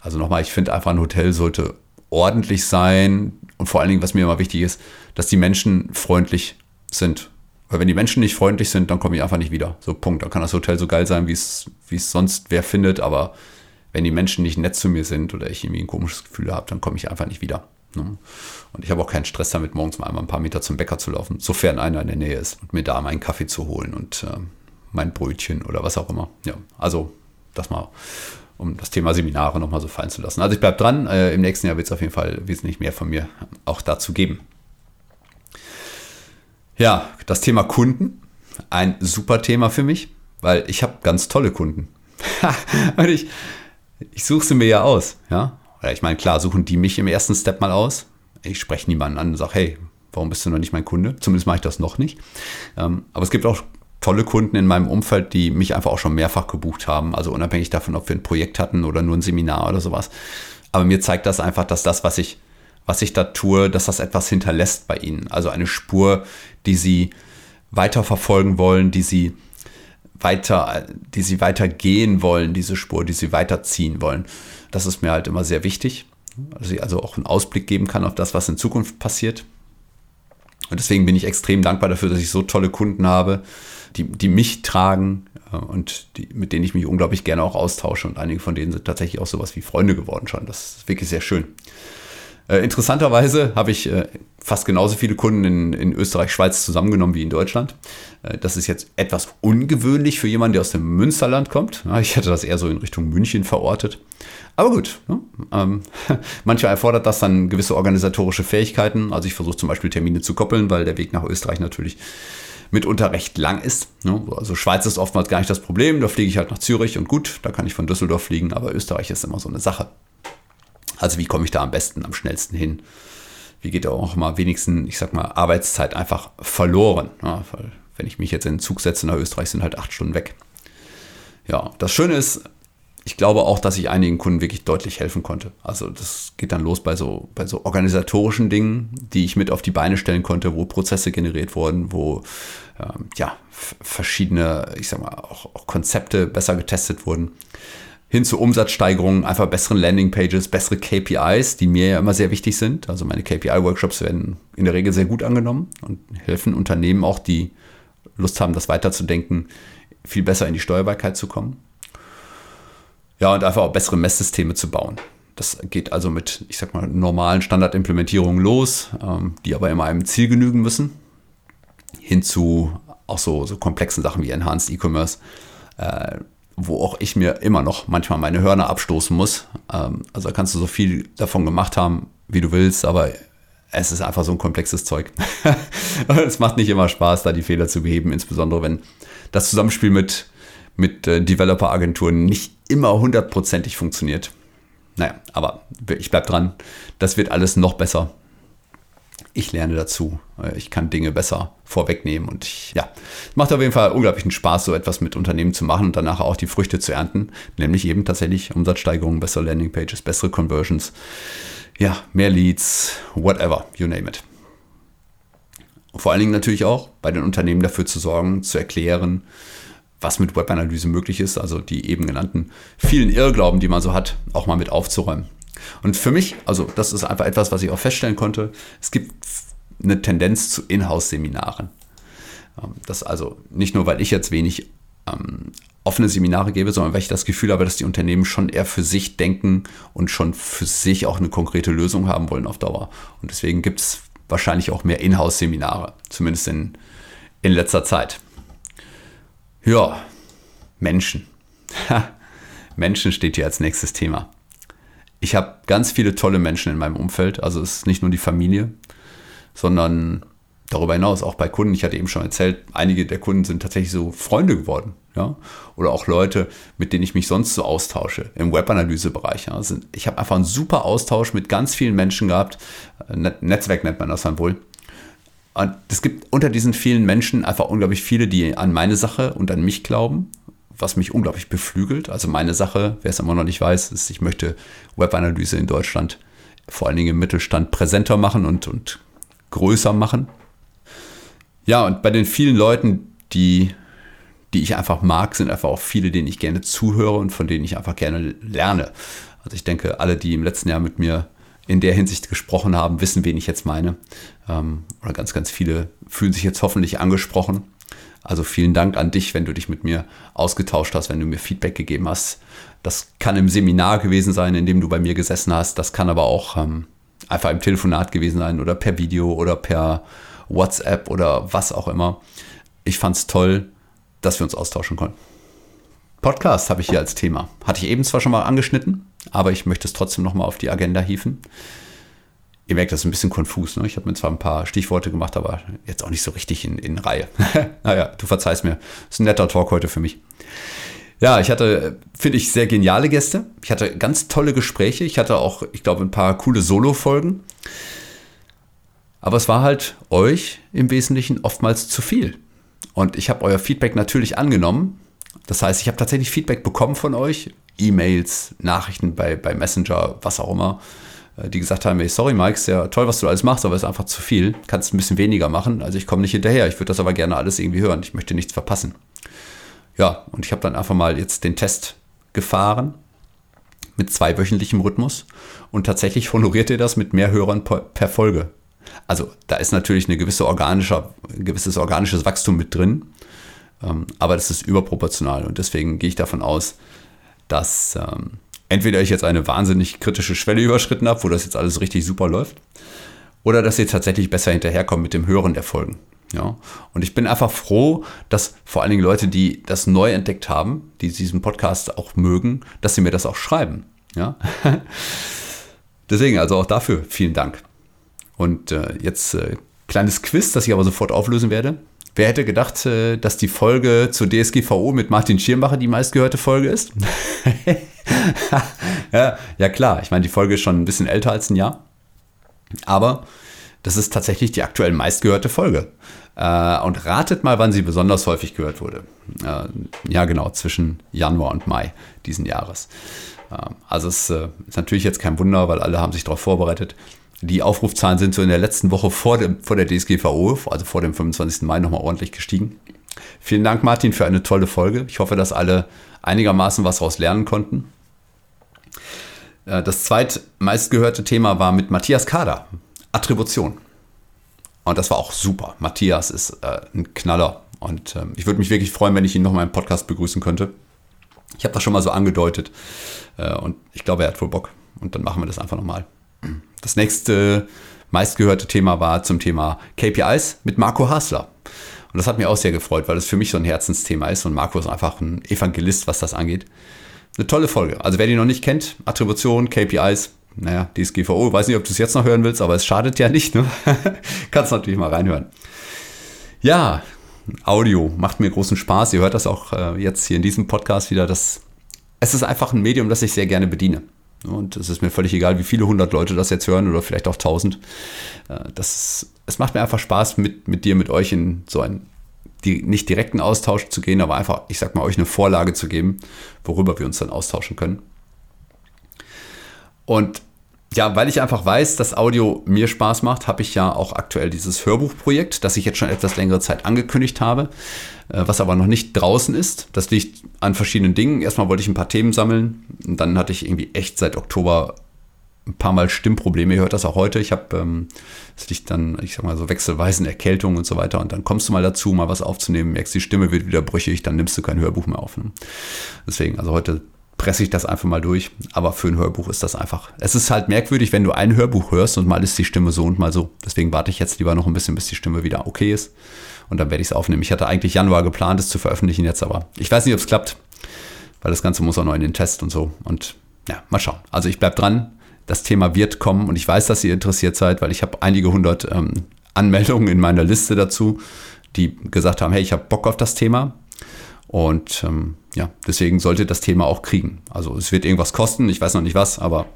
also nochmal, ich finde einfach, ein Hotel sollte ordentlich sein. Und vor allen Dingen, was mir immer wichtig ist, dass die Menschen freundlich sind. Weil wenn die Menschen nicht freundlich sind, dann komme ich einfach nicht wieder. So, Punkt. Da kann das Hotel so geil sein, wie es sonst wer findet, aber wenn die Menschen nicht nett zu mir sind oder ich irgendwie ein komisches Gefühl habe, dann komme ich einfach nicht wieder. Ne? Und ich habe auch keinen Stress damit, morgens mal einmal ein paar Meter zum Bäcker zu laufen, sofern einer in der Nähe ist und mir da meinen Kaffee zu holen und äh, mein Brötchen oder was auch immer. Ja, also das mal, um das Thema Seminare nochmal so fallen zu lassen. Also ich bleibe dran. Äh, Im nächsten Jahr wird es auf jeden Fall wesentlich mehr von mir auch dazu geben. Ja, das Thema Kunden, ein super Thema für mich, weil ich habe ganz tolle Kunden. und ich, ich suche sie mir ja aus, ja. Oder ich meine, klar, suchen die mich im ersten Step mal aus. Ich spreche niemanden an und sage, hey, warum bist du noch nicht mein Kunde? Zumindest mache ich das noch nicht. Ähm, aber es gibt auch tolle Kunden in meinem Umfeld, die mich einfach auch schon mehrfach gebucht haben. Also unabhängig davon, ob wir ein Projekt hatten oder nur ein Seminar oder sowas. Aber mir zeigt das einfach, dass das, was ich, was ich da tue, dass das etwas hinterlässt bei ihnen. Also eine Spur, die sie weiterverfolgen wollen, die sie weiter, die sie weitergehen wollen, diese Spur, die sie weiterziehen wollen. Das ist mir halt immer sehr wichtig. Dass ich also auch einen Ausblick geben kann auf das, was in Zukunft passiert. Und deswegen bin ich extrem dankbar dafür, dass ich so tolle Kunden habe, die, die mich tragen äh, und die, mit denen ich mich unglaublich gerne auch austausche. Und einige von denen sind tatsächlich auch sowas wie Freunde geworden schon. Das ist wirklich sehr schön. Äh, interessanterweise habe ich äh, fast genauso viele Kunden in, in Österreich, Schweiz zusammengenommen wie in Deutschland. Äh, das ist jetzt etwas ungewöhnlich für jemanden, der aus dem Münsterland kommt. Ja, ich hätte das eher so in Richtung München verortet. Aber gut, ne? ähm, manchmal erfordert das dann gewisse organisatorische Fähigkeiten. Also ich versuche zum Beispiel Termine zu koppeln, weil der Weg nach Österreich natürlich mitunter recht lang ist. Ne? Also Schweiz ist oftmals gar nicht das Problem. Da fliege ich halt nach Zürich und gut, da kann ich von Düsseldorf fliegen. Aber Österreich ist immer so eine Sache. Also wie komme ich da am besten, am schnellsten hin? Wie geht auch mal wenigstens, ich sag mal, Arbeitszeit einfach verloren? Ja, weil wenn ich mich jetzt in den Zug setze nach Österreich, sind halt acht Stunden weg. Ja, das Schöne ist, ich glaube auch, dass ich einigen Kunden wirklich deutlich helfen konnte. Also das geht dann los bei so, bei so organisatorischen Dingen, die ich mit auf die Beine stellen konnte, wo Prozesse generiert wurden, wo ähm, ja, verschiedene, ich sag mal, auch, auch Konzepte besser getestet wurden hin zu Umsatzsteigerungen, einfach besseren Landingpages, bessere KPIs, die mir ja immer sehr wichtig sind. Also meine KPI-Workshops werden in der Regel sehr gut angenommen und helfen Unternehmen auch, die Lust haben, das weiterzudenken, viel besser in die Steuerbarkeit zu kommen. Ja, und einfach auch bessere Messsysteme zu bauen. Das geht also mit, ich sag mal, normalen Standardimplementierungen los, ähm, die aber immer einem Ziel genügen müssen. Hin zu auch so, so komplexen Sachen wie Enhanced E-Commerce. Wo auch ich mir immer noch manchmal meine Hörner abstoßen muss. Ähm, also kannst du so viel davon gemacht haben, wie du willst, aber es ist einfach so ein komplexes Zeug. es macht nicht immer Spaß, da die Fehler zu beheben, insbesondere wenn das Zusammenspiel mit, mit äh, Developer-Agenturen nicht immer hundertprozentig funktioniert. Naja, aber ich bleibe dran. Das wird alles noch besser. Ich lerne dazu. Äh, ich kann Dinge besser vorwegnehmen und ich, ja, es macht auf jeden Fall unglaublichen Spaß, so etwas mit Unternehmen zu machen und danach auch die Früchte zu ernten. Nämlich eben tatsächlich Umsatzsteigerungen, bessere Landingpages, bessere Conversions, ja, mehr Leads, whatever, you name it. vor allen Dingen natürlich auch bei den Unternehmen dafür zu sorgen, zu erklären, was mit Webanalyse möglich ist, also die eben genannten vielen Irrglauben, die man so hat, auch mal mit aufzuräumen. Und für mich, also das ist einfach etwas, was ich auch feststellen konnte, es gibt eine Tendenz zu Inhouse-Seminaren. Ähm, das also nicht nur, weil ich jetzt wenig ähm, offene Seminare gebe, sondern weil ich das Gefühl habe, dass die Unternehmen schon eher für sich denken und schon für sich auch eine konkrete Lösung haben wollen auf Dauer. Und deswegen gibt es wahrscheinlich auch mehr Inhouse-Seminare, zumindest in, in letzter Zeit. Ja, Menschen. Menschen steht hier als nächstes Thema. Ich habe ganz viele tolle Menschen in meinem Umfeld. Also es ist nicht nur die Familie, sondern darüber hinaus auch bei Kunden. Ich hatte eben schon erzählt, einige der Kunden sind tatsächlich so Freunde geworden. Ja? Oder auch Leute, mit denen ich mich sonst so austausche im Webanalysebereich. Ja? Also ich habe einfach einen super Austausch mit ganz vielen Menschen gehabt. Netzwerk nennt man das dann wohl. Und es gibt unter diesen vielen Menschen einfach unglaublich viele, die an meine Sache und an mich glauben, was mich unglaublich beflügelt. Also meine Sache, wer es immer noch nicht weiß, ist, ich möchte Webanalyse in Deutschland vor allen Dingen im Mittelstand präsenter machen und, und größer machen. Ja, und bei den vielen Leuten, die, die ich einfach mag, sind einfach auch viele, denen ich gerne zuhöre und von denen ich einfach gerne lerne. Also ich denke, alle, die im letzten Jahr mit mir in der Hinsicht gesprochen haben, wissen, wen ich jetzt meine. Ähm, oder ganz, ganz viele fühlen sich jetzt hoffentlich angesprochen. Also vielen Dank an dich, wenn du dich mit mir ausgetauscht hast, wenn du mir Feedback gegeben hast. Das kann im Seminar gewesen sein, in dem du bei mir gesessen hast. Das kann aber auch ähm, einfach im Telefonat gewesen sein oder per Video oder per WhatsApp oder was auch immer. Ich fand es toll, dass wir uns austauschen konnten. Podcast habe ich hier als Thema. Hatte ich eben zwar schon mal angeschnitten, aber ich möchte es trotzdem nochmal auf die Agenda hieven. Ihr merkt, das ist ein bisschen konfus. Ne? Ich habe mir zwar ein paar Stichworte gemacht, aber jetzt auch nicht so richtig in, in Reihe. naja, du verzeihst mir. Ist ein netter Talk heute für mich. Ja, ich hatte, finde ich, sehr geniale Gäste. Ich hatte ganz tolle Gespräche. Ich hatte auch, ich glaube, ein paar coole Solo-Folgen. Aber es war halt euch im Wesentlichen oftmals zu viel. Und ich habe euer Feedback natürlich angenommen das heißt, ich habe tatsächlich Feedback bekommen von euch, E-Mails, Nachrichten bei, bei Messenger, was auch immer, die gesagt haben, sorry Mike, ist ja toll, was du alles machst, aber es ist einfach zu viel. Kannst ein bisschen weniger machen. Also ich komme nicht hinterher. Ich würde das aber gerne alles irgendwie hören. Ich möchte nichts verpassen. Ja, und ich habe dann einfach mal jetzt den Test gefahren mit zweiwöchentlichem Rhythmus und tatsächlich honoriert ihr das mit mehr Hörern per Folge. Also da ist natürlich eine gewisse organischer, ein gewisses organisches Wachstum mit drin. Ähm, aber das ist überproportional und deswegen gehe ich davon aus, dass ähm, entweder ich jetzt eine wahnsinnig kritische Schwelle überschritten habe, wo das jetzt alles richtig super läuft, oder dass ihr tatsächlich besser hinterherkommt mit dem Hören der Folgen. Ja, und ich bin einfach froh, dass vor allen Dingen Leute, die das neu entdeckt haben, die diesen Podcast auch mögen, dass sie mir das auch schreiben. Ja, deswegen also auch dafür vielen Dank. Und äh, jetzt äh, kleines Quiz, das ich aber sofort auflösen werde. Wer hätte gedacht, äh, dass die Folge zur DSGVO mit Martin Schirmacher die meistgehörte Folge ist? ja, ja, klar. Ich meine, die Folge ist schon ein bisschen älter als ein Jahr. Aber das ist tatsächlich die aktuell meistgehörte Folge. Äh, und ratet mal, wann sie besonders häufig gehört wurde. Äh, ja, genau, zwischen Januar und Mai diesen Jahres. Also es ist natürlich jetzt kein Wunder, weil alle haben sich darauf vorbereitet. Die Aufrufzahlen sind so in der letzten Woche vor, dem, vor der DSGVO, also vor dem 25. Mai, nochmal ordentlich gestiegen. Vielen Dank, Martin, für eine tolle Folge. Ich hoffe, dass alle einigermaßen was daraus lernen konnten. Äh, das zweitmeistgehörte Thema war mit Matthias Kader, Attribution. Und das war auch super. Matthias ist äh, ein Knaller. Und ähm, ich würde mich wirklich freuen, wenn ich ihn noch mal im Podcast begrüßen könnte. Ich habe das schon mal so angedeutet. Äh, und ich glaube, er hat wohl Bock. Und dann machen wir das einfach nochmal. Das nächste meistgehörte Thema war zum Thema KPIs mit Marco Hasler. Und das hat mir auch sehr gefreut, weil es für mich so ein Herzensthema ist und Marco ist einfach ein Evangelist, was das angeht. Eine tolle Folge. Also wer die noch nicht kennt, Attribution, KPIs, naja, DSGVO, weiß nicht, ob du es jetzt noch hören willst, aber es schadet ja nicht, ne? Kannst natürlich mal reinhören. Ja, Audio macht mir großen Spaß. Ihr hört das auch äh, jetzt hier in diesem Podcast wieder. Dass es ist einfach ein Medium, das ich sehr gerne bediene. Und es ist mir völlig egal, wie viele hundert Leute das jetzt hören oder vielleicht auch tausend. Äh, das, es macht mir einfach Spaß, mit, mit dir, mit euch in so einen die, nicht direkten Austausch zu gehen, aber einfach, ich sag mal, euch eine Vorlage zu geben, worüber wir uns dann austauschen können. Und ja, weil ich einfach weiß, dass Audio mir Spaß macht, habe ich ja auch aktuell dieses Hörbuchprojekt, das ich jetzt schon etwas längere Zeit angekündigt habe, äh, was aber noch nicht draußen ist. Das liegt an verschiedenen Dingen. Erstmal wollte ich ein paar Themen sammeln und dann hatte ich irgendwie echt seit Oktober ein paar Mal Stimmprobleme. Ihr hört das auch heute. Ich habe, ähm, es liegt dann, ich sag mal so wechselweisen Erkältung und so weiter. Und dann kommst du mal dazu, mal was aufzunehmen, merkst, die Stimme wird wieder brüchig, dann nimmst du kein Hörbuch mehr auf. Ne? Deswegen, also heute presse ich das einfach mal durch. Aber für ein Hörbuch ist das einfach. Es ist halt merkwürdig, wenn du ein Hörbuch hörst und mal ist die Stimme so und mal so. Deswegen warte ich jetzt lieber noch ein bisschen, bis die Stimme wieder okay ist. Und dann werde ich es aufnehmen. Ich hatte eigentlich Januar geplant, es zu veröffentlichen jetzt, aber ich weiß nicht, ob es klappt, weil das Ganze muss auch noch in den Test und so. Und ja, mal schauen. Also ich bleibe dran. Das Thema wird kommen und ich weiß, dass ihr interessiert seid, weil ich habe einige hundert ähm, Anmeldungen in meiner Liste dazu, die gesagt haben, hey, ich habe Bock auf das Thema. Und ähm, ja, deswegen sollte das Thema auch kriegen. Also es wird irgendwas kosten, ich weiß noch nicht was, aber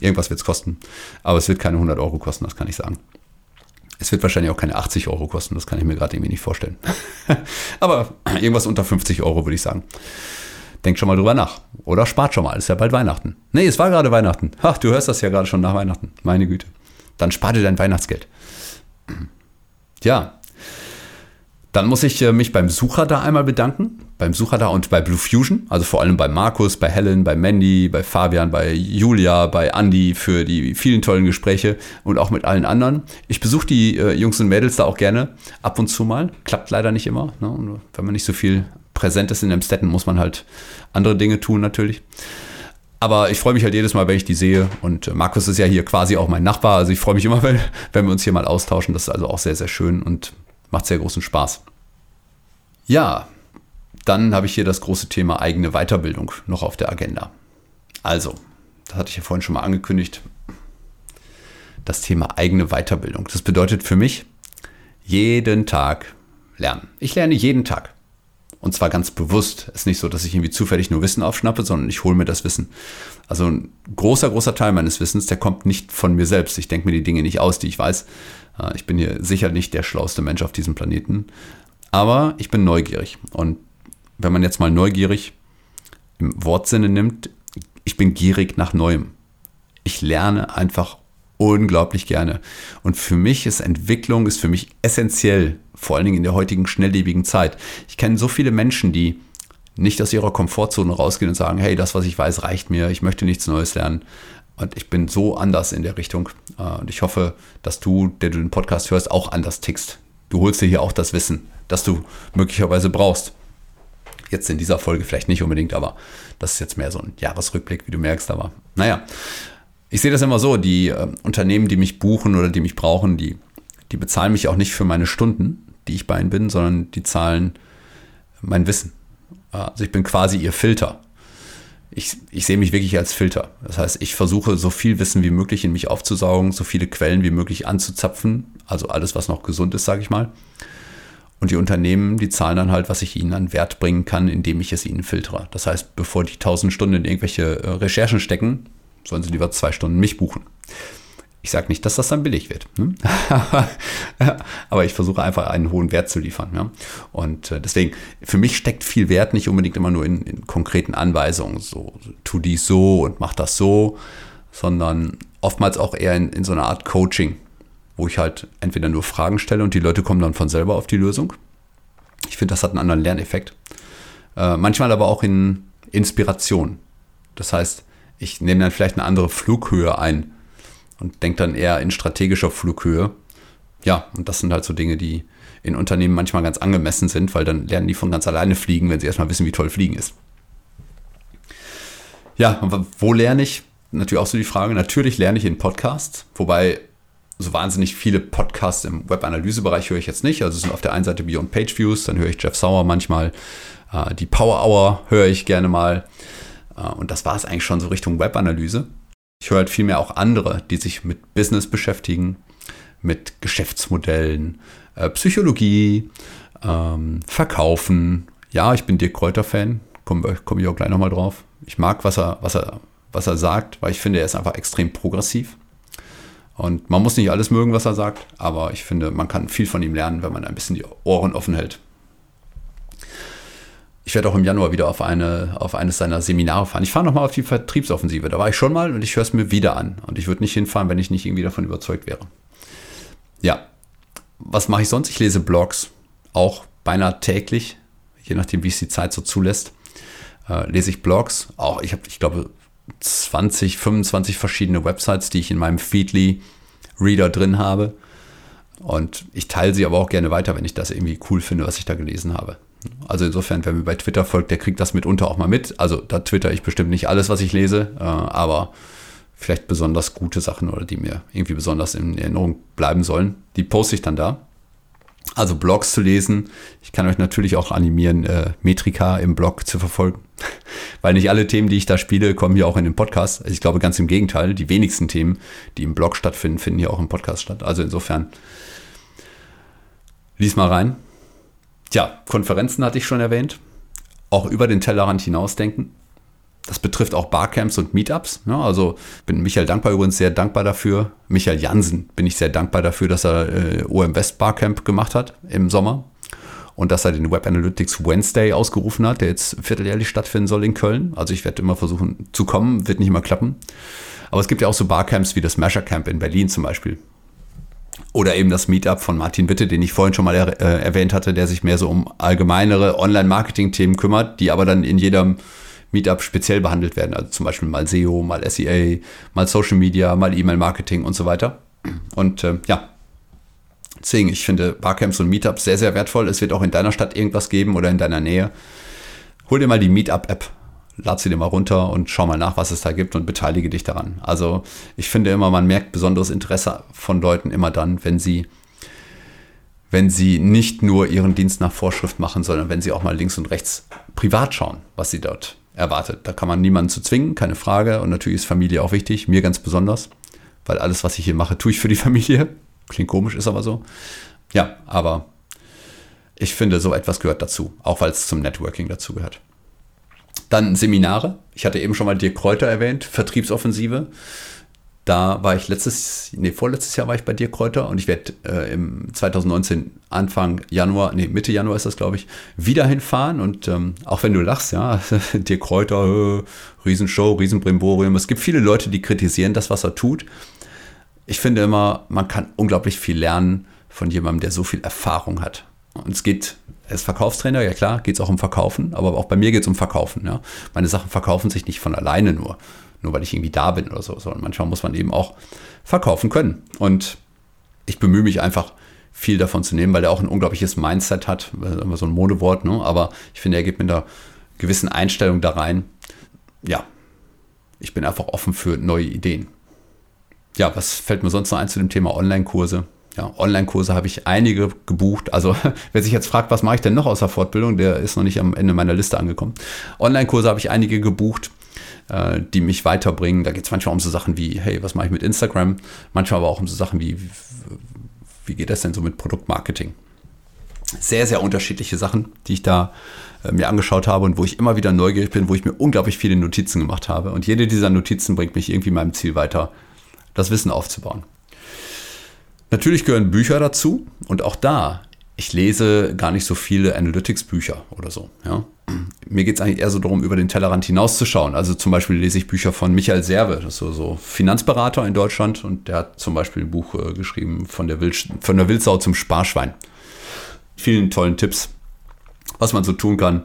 irgendwas wird es kosten. Aber es wird keine 100 Euro kosten, das kann ich sagen. Es wird wahrscheinlich auch keine 80 Euro kosten, das kann ich mir gerade irgendwie nicht vorstellen. aber irgendwas unter 50 Euro würde ich sagen. Denkt schon mal drüber nach. Oder spart schon mal, ist ja bald Weihnachten. Nee, es war gerade Weihnachten. Ach, du hörst das ja gerade schon nach Weihnachten. Meine Güte. Dann spar dir dein Weihnachtsgeld. Ja, dann muss ich äh, mich beim Sucher da einmal bedanken. Beim Sucher da und bei Blue Fusion. Also vor allem bei Markus, bei Helen, bei Mandy, bei Fabian, bei Julia, bei Andy für die vielen tollen Gespräche und auch mit allen anderen. Ich besuche die äh, Jungs und Mädels da auch gerne ab und zu mal. Klappt leider nicht immer. Ne? wenn man nicht so viel präsent ist in Amstetten, muss man halt andere Dinge tun natürlich. Aber ich freue mich halt jedes Mal, wenn ich die sehe. Und äh, Markus ist ja hier quasi auch mein Nachbar. Also ich freue mich immer, wenn, wenn wir uns hier mal austauschen. Das ist also auch sehr, sehr schön und Macht sehr großen Spaß. Ja, dann habe ich hier das große Thema eigene Weiterbildung noch auf der Agenda. Also, das hatte ich ja vorhin schon mal angekündigt. Das Thema eigene Weiterbildung. Das bedeutet für mich jeden Tag lernen. Ich lerne jeden Tag. Und zwar ganz bewusst. Es ist nicht so, dass ich irgendwie zufällig nur Wissen aufschnappe, sondern ich hole mir das Wissen. Also ein großer, großer Teil meines Wissens, der kommt nicht von mir selbst. Ich denke mir die Dinge nicht aus, die ich weiß. Äh, ich bin hier sicher nicht der schlauste Mensch auf diesem Planeten. Aber ich bin neugierig. Und wenn man jetzt mal neugierig im Wortsinne nimmt, ich bin gierig nach Neuem. Ich lerne einfach unglaublich gerne. Und für mich ist Entwicklung, ist für mich essentiell, vor allen Dingen in der heutigen schnelllebigen Zeit. Ich kenne so viele Menschen, die nicht aus ihrer Komfortzone rausgehen und sagen, hey, das, was ich weiß, reicht mir, ich möchte nichts Neues lernen. Und ich bin so anders in der Richtung. Äh, und ich hoffe, dass du, der du den Podcast hörst, auch anders tickst. Du holst dir hier auch das Wissen, das du möglicherweise brauchst. Jetzt in dieser Folge vielleicht nicht unbedingt, aber das ist jetzt mehr so ein Jahresrückblick, wie du merkst. Aber naja, ich sehe das immer so, die äh, Unternehmen, die mich buchen oder die mich brauchen, die, die bezahlen mich auch nicht für meine Stunden, die ich bei ihnen bin, sondern die zahlen mein Wissen. Also ich bin quasi ihr Filter. Ich, ich sehe mich wirklich als Filter. Das heißt, ich versuche so viel Wissen wie möglich in mich aufzusaugen, so viele Quellen wie möglich anzuzapfen, also alles, was noch gesund ist, sage ich mal. Und die Unternehmen, die zahlen dann halt, was ich ihnen an Wert bringen kann, indem ich es ihnen filtere. Das heißt, bevor die tausend Stunden in irgendwelche äh, Recherchen stecken, sollen sie lieber zwei Stunden mich buchen. Ich sage nicht, dass das dann billig wird. Ne? Aber ich versuche einfach einen hohen Wert zu liefern. Ja? Und äh, deswegen, für mich steckt viel Wert nicht unbedingt immer nur in, in konkreten Anweisungen, so tu dies so und mach das so, sondern oftmals auch eher in, in so einer Art Coaching, wo ich halt entweder nur Fragen stelle und die Leute kommen dann von selber auf die Lösung. Ich finde, das hat einen anderen Lerneffekt. Äh, manchmal aber auch in Inspiration. Das heißt, ich nehme dann vielleicht eine andere Flughöhe ein und denke dann eher in strategischer Flughöhe. Ja, und das sind halt so Dinge, die in Unternehmen manchmal ganz angemessen sind, weil dann lernen die von ganz alleine fliegen, wenn sie erstmal wissen, wie toll Fliegen ist. Ja, wo lerne ich? Natürlich auch so die Frage. Natürlich lerne ich in Podcasts, wobei so wahnsinnig viele Podcasts im Webanalysebereich höre ich jetzt nicht. Also es sind auf der einen Seite Beyond Page Views, dann höre ich Jeff Sauer manchmal. Äh, die Power Hour höre ich gerne mal. Äh, und das war es eigentlich schon so Richtung Webanalyse. Ich höre halt vielmehr auch andere, die sich mit Business beschäftigen, mit Geschäftsmodellen, äh, Psychologie, Ähm, verkaufen. Ja, ich bin Dirk Kräuter-Fan. Komme komm ich auch gleich nochmal drauf. Ich mag, was er, was, er, was er sagt, weil ich finde, er ist einfach extrem progressiv. Und man muss nicht alles mögen, was er sagt, aber ich finde, man kann viel von ihm lernen, wenn man ein bisschen die Ohren offen hält. Ich werde auch im Januar wieder auf, eine, auf eines seiner Seminare fahren. Ich fahre nochmal auf die Vertriebsoffensive. Da war ich schon mal und ich höre es mir wieder an. Und ich würde nicht hinfahren, wenn ich nicht irgendwie davon überzeugt wäre. Ja. Was mache ich sonst? Ich lese Blogs. Auch beinahe täglich, je nachdem, wie es die Zeit so zulässt. Äh, lese ich Blogs. Auch ich habe, ich glaube, 20, 25 verschiedene Websites, die ich in meinem Feedly Reader drin habe. Und ich teile sie aber auch gerne weiter, wenn ich das irgendwie cool finde, was ich da gelesen habe. Also insofern, wer mir bei Twitter folgt, der kriegt das mitunter auch mal mit. Also da twitter ich bestimmt nicht alles, was ich lese, äh, aber vielleicht besonders gute Sachen oder die mir irgendwie besonders in Erinnerung bleiben sollen, die poste ich dann da. Also Blogs zu lesen. Ich kann euch natürlich auch animieren, äh, Metrika im Blog zu verfolgen. Weil nicht alle Themen, die ich da spiele, kommen hier auch in den Podcast. Also ich glaube ganz im Gegenteil, die wenigsten Themen, die im Blog stattfinden, finden hier auch im Podcast statt. Also insofern, lies mal rein. Tja, Konferenzen hatte ich schon erwähnt. Auch über den Tellerrand hinausdenken. Das betrifft auch Barcamps und Meetups. Ne? Also bin Michael dankbar übrigens sehr dankbar dafür. Michael Jansen bin ich sehr dankbar dafür, dass er äh, OM West Barcamp gemacht hat im Sommer und dass er den Web Analytics Wednesday ausgerufen hat, der jetzt vierteljährlich stattfinden soll in Köln. Also ich werde immer versuchen zu kommen, wird nicht immer klappen. Aber es gibt ja auch so Barcamps wie das Measure Camp in Berlin zum Beispiel. Oder eben das Meetup von Martin Witte, den ich vorhin schon mal er, äh, erwähnt hatte, der sich mehr so um allgemeinere Online-Marketing-Themen kümmert, die aber dann in jedem Meetup speziell behandelt werden. Also zum Beispiel mal SEO, mal SEA, mal Social Media, mal E-Mail-Marketing und so weiter. Und äh, ja, deswegen, ich finde Barcamps und Meetups sehr, sehr wertvoll. Es wird auch in deiner Stadt irgendwas geben oder in deiner Nähe. Hol dir mal die Meetup-App lad sie dir mal runter und schau mal nach, was es da gibt und beteilige dich daran. Also ich finde immer, man merkt besonderes Interesse von Leuten immer dann, wenn sie, wenn sie nicht nur ihren Dienst nach Vorschrift machen, sondern wenn sie auch mal links und rechts privat schauen, was sie dort erwartet. Da kann man niemanden zu zwingen, keine Frage. Und natürlich ist Familie auch wichtig, mir ganz besonders, weil alles, was ich hier mache, tue ich für die Familie. Klingt komisch, ist aber so. Ja, aber ich finde, so etwas gehört dazu, auch weil es zum Networking dazu gehört. Dann Seminare. Ich hatte eben schon mal Dirk Kräuter erwähnt, Vertriebsoffensive. Da war ich letztes, nee, vorletztes Jahr war ich bei Dirk Kräuter und ich werde äh, im 2019 Anfang Januar, nee, Mitte Januar ist das, glaube ich, wieder hinfahren. Und ähm, auch wenn du lachst, ja, Dirk Kräuter, äh, Riesenshow, Riesenbrimborium. Es gibt viele Leute, die kritisieren das, was er tut. Ich finde immer, man kann unglaublich viel lernen von jemandem, der so viel Erfahrung hat. Und es geht er ist Verkaufstrainer, ja klar, geht es auch um Verkaufen, aber auch bei mir geht es um Verkaufen. Ja. Meine Sachen verkaufen sich nicht von alleine nur, nur weil ich irgendwie da bin oder so, sondern manchmal muss man eben auch verkaufen können. Und ich bemühe mich einfach, viel davon zu nehmen, weil er auch ein unglaubliches Mindset hat, immer so ein Modewort, ne? aber ich finde, er geht mit einer gewissen Einstellung da rein. Ja, ich bin einfach offen für neue Ideen. Ja, was fällt mir sonst noch ein zu dem Thema Online-Kurse? Ja, Online-Kurse habe ich einige gebucht. Also wer sich jetzt fragt, was mache ich denn noch außer Fortbildung, der ist noch nicht am Ende meiner Liste angekommen. Online-Kurse habe ich einige gebucht, äh, die mich weiterbringen. Da geht es manchmal um so Sachen wie, hey, was mache ich mit Instagram? Manchmal aber auch um so Sachen wie, wie geht das denn so mit Produktmarketing? Sehr, sehr unterschiedliche Sachen, die ich da äh, mir angeschaut habe und wo ich immer wieder neugierig bin, wo ich mir unglaublich viele Notizen gemacht habe. Und jede dieser Notizen bringt mich irgendwie meinem Ziel weiter, das Wissen aufzubauen. Natürlich gehören Bücher dazu und auch da, ich lese gar nicht so viele Analytics-Bücher oder so. Ja. Mir geht es eigentlich eher so darum, über den Tellerrand hinauszuschauen. Also zum Beispiel lese ich Bücher von Michael Serve, das ist so, Finanzberater in Deutschland und der hat zum Beispiel ein Buch äh, geschrieben von der, Wild, von der Wildsau zum Sparschwein. Vielen tollen Tipps, was man so tun kann.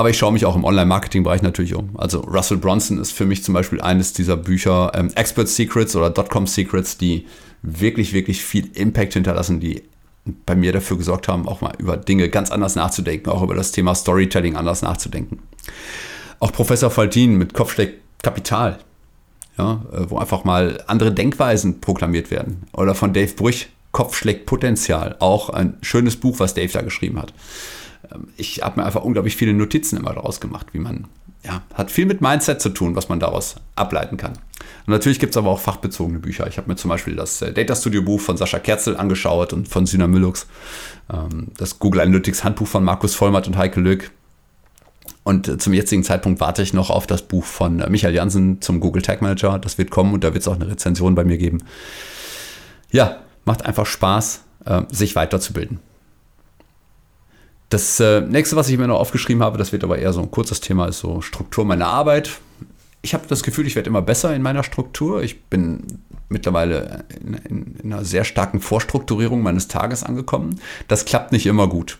Aber ich schaue mich auch im Online-Marketing-Bereich natürlich um. Also Russell Bronson ist für mich zum Beispiel eines dieser Bücher, ähm, Expert Secrets oder Dotcom Secrets, die wirklich, wirklich viel Impact hinterlassen, die bei mir dafür gesorgt haben, auch mal über Dinge ganz anders nachzudenken, auch über das Thema Storytelling anders nachzudenken. Auch Professor Faltin mit Kopfschläg Kapital, ja, äh, wo einfach mal andere Denkweisen proklamiert werden. Oder von Dave Brüch, Kopfschläg Potenzial, auch ein schönes Buch, was Dave da geschrieben hat. Ich habe mir einfach unglaublich viele Notizen immer daraus gemacht, wie man ja, hat viel mit Mindset zu tun, was man daraus ableiten kann. Und natürlich gibt es aber auch fachbezogene Bücher. Ich habe mir zum Beispiel das äh, Data Studio Buch von Sascha Kerzel angeschaut und von Syna Müllux, ähm, das Google Analytics Handbuch von Markus Vollmatt und Heike Lück. Und äh, zum jetzigen Zeitpunkt warte ich noch auf das Buch von äh, Michael Jansen zum Google Tag Manager. Das wird kommen und da wird es auch eine Rezension bei mir geben. Ja, macht einfach Spaß, sich weiterzubilden. Das äh, nächste, was ich mir noch aufgeschrieben habe, das wird aber eher so ein kurzes Thema, ist so Struktur meiner Arbeit. Ich habe das Gefühl, ich werde immer besser in meiner Struktur. Ich bin mittlerweile in, in, in, einer sehr starken Vorstrukturierung meines Tages angekommen. Das klappt nicht immer gut.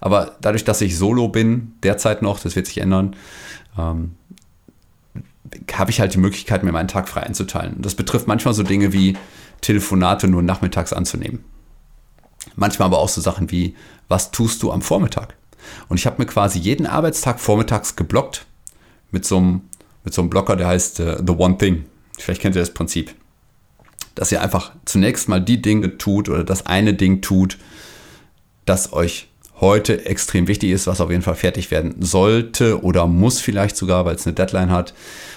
Aber dadurch, dass ich solo bin, derzeit noch, das wird sich ändern, ähm, habe ich halt die Möglichkeit, mir meinen Tag frei einzuteilen. Das betrifft manchmal so Dinge wie Telefonate nur nachmittags anzunehmen. Manchmal aber auch so Sachen wie, was tust du am Vormittag? Und ich habe mir quasi jeden Arbeitstag vormittags geblockt mit so einem, mit so einem Blocker, der heißt uh, The One Thing. Vielleicht kennt ihr das Prinzip. Dass ihr einfach zunächst mal die Dinge tut oder das eine Ding tut, das euch heute extrem wichtig ist, was auf jeden Fall fertig werden sollte oder muss vielleicht sogar, weil es eine Deadline hat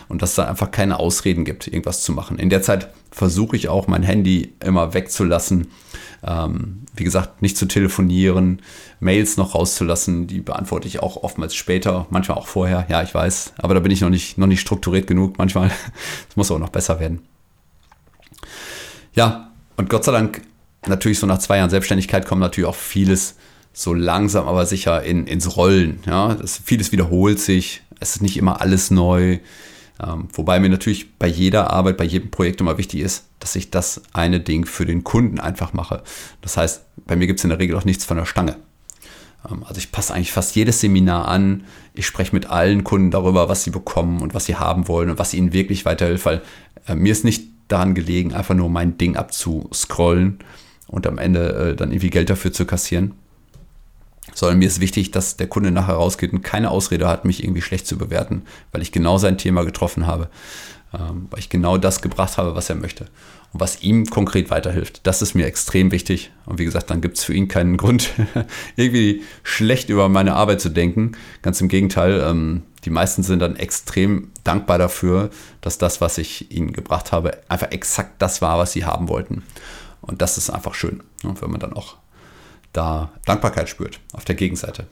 und dass es da einfach keine Ausreden gibt, irgendwas zu machen. In der Zeit versuche ich auch mein Handy immer wegzulassen. Ähm, wie gesagt, nicht zu telefonieren, Mails noch rauszulassen, die beantworte ich auch oftmals später, manchmal auch vorher. Ja, ich weiß, aber da bin ich noch nicht, noch nicht strukturiert genug. Manchmal, es muss auch noch besser werden. Ja, und Gott sei Dank, natürlich so nach zwei Jahren Selbstständigkeit kommt natürlich auch vieles so langsam, aber sicher in, ins Rollen. Ja, das, vieles wiederholt sich. Es ist nicht immer alles neu. Ähm, wobei mir natürlich bei jeder Arbeit, bei jedem Projekt immer wichtig ist, dass ich das eine Ding für den Kunden einfach mache. Das heißt, bei mir gibt es in der Regel auch nichts von der Stange. Ähm, also ich passe eigentlich fast jedes Seminar an. Ich spreche mit allen Kunden darüber, was sie bekommen und was sie haben wollen und was ihnen wirklich weiterhilft, weil äh, mir ist nicht daran gelegen, einfach nur mein Ding abzuscrollen und am Ende äh, dann irgendwie Geld dafür zu kassieren sondern mir ist wichtig, dass der Kunde nachher rausgeht und keine Ausrede hat, mich irgendwie schlecht zu bewerten, weil ich genau sein Thema getroffen habe, ähm, weil ich genau das gebracht habe, was er möchte und was ihm konkret weiterhilft. Das ist mir extrem wichtig. Und wie gesagt, dann gibt es für ihn keinen Grund, irgendwie schlecht über meine Arbeit zu denken. Ganz im Gegenteil, ähm, die meisten sind dann extrem dankbar dafür, dass das, was ich ihnen gebracht habe, einfach exakt das war, was sie haben wollten. Und das ist einfach schön, ne, wenn man dann auch da Dankbarkeit spürt auf der Gegenseite.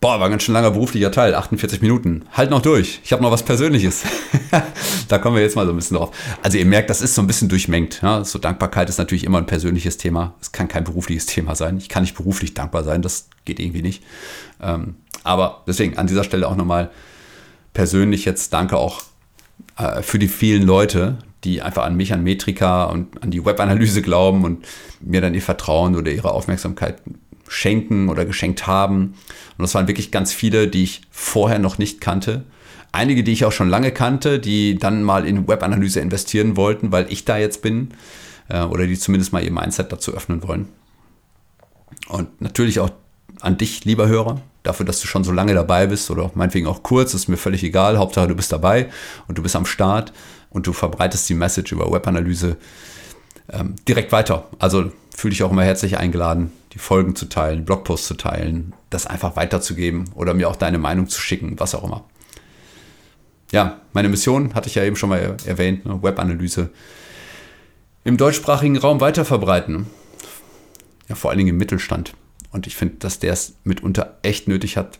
Boah, war ein ganz schön langer beruflicher Teil, 48 Minuten. Halt noch durch. Ich habe noch was Persönliches. da kommen wir jetzt mal so ein bisschen drauf. Also ihr merkt, das ist so ein bisschen durchmengt. Ja? So Dankbarkeit ist natürlich immer ein persönliches Thema. Es kann kein berufliches Thema sein. Ich kann nicht beruflich dankbar sein. Das geht irgendwie nicht. Ähm, aber deswegen an dieser Stelle auch nochmal persönlich jetzt danke auch äh, für die vielen Leute, die einfach an mich, an Metrika und an die Webanalyse glauben und mir dann ihr Vertrauen oder ihre Aufmerksamkeit schenken oder geschenkt haben. Und das waren wirklich ganz viele, die ich vorher noch nicht kannte. Einige, die ich auch schon lange kannte, die dann mal in Webanalyse investieren wollten, weil ich da jetzt bin. Äh, oder die zumindest mal ihr Mindset dazu öffnen wollen. Und natürlich auch an dich, lieber Hörer, dafür, dass du schon so lange dabei bist oder meinetwegen auch kurz, ist mir völlig egal. Hauptsache, du bist dabei und du bist am Start und du verbreitest die Message über Webanalyse ähm, direkt weiter. Also fühle dich auch immer herzlich eingeladen, die Folgen zu teilen, Blogposts zu teilen, das einfach weiterzugeben oder mir auch deine Meinung zu schicken, was auch immer. Ja, meine Mission hatte ich ja eben schon mal erwähnt, ne? Webanalyse im deutschsprachigen Raum weiterverbreiten. Ja, vor allen Dingen im Mittelstand. Und ich finde, dass der es mitunter echt nötig hat.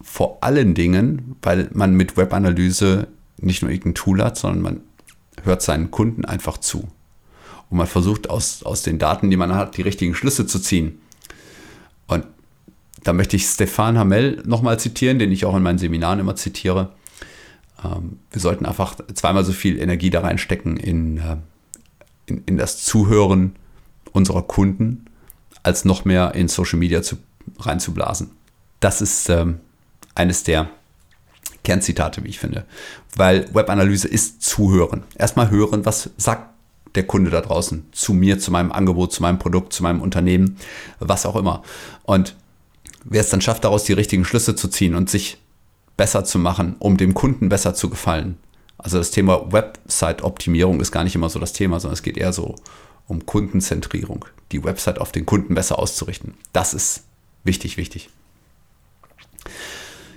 Vor allen Dingen, weil man mit Webanalyse nicht nur irgendein Tool hat, sondern man hört seinen Kunden einfach zu. Und man versucht aus, aus den Daten, die man hat, die richtigen Schlüsse zu ziehen. Und da möchte ich Stefan Hamel nochmal zitieren, den ich auch in meinen Seminaren immer zitiere. Ähm, wir sollten einfach zweimal so viel Energie da reinstecken in, äh, in, in das Zuhören unserer Kunden, als noch mehr in Social Media zu, reinzublasen. Das ist ähm, eines der Kernzitate, wie ich finde. Weil Webanalyse ist Zuhören. Erstmal hören, was sagt der Kunde da draußen zu mir, zu meinem Angebot, zu meinem Produkt, zu meinem Unternehmen, was auch immer. Und wer es dann schafft, daraus die richtigen Schlüsse zu ziehen und sich besser zu machen, um dem Kunden besser zu gefallen. Also das Thema Website-Optimierung ist gar nicht immer so das Thema, sondern es geht eher so um Kundenzentrierung, die Website auf den Kunden besser auszurichten. Das ist wichtig, wichtig.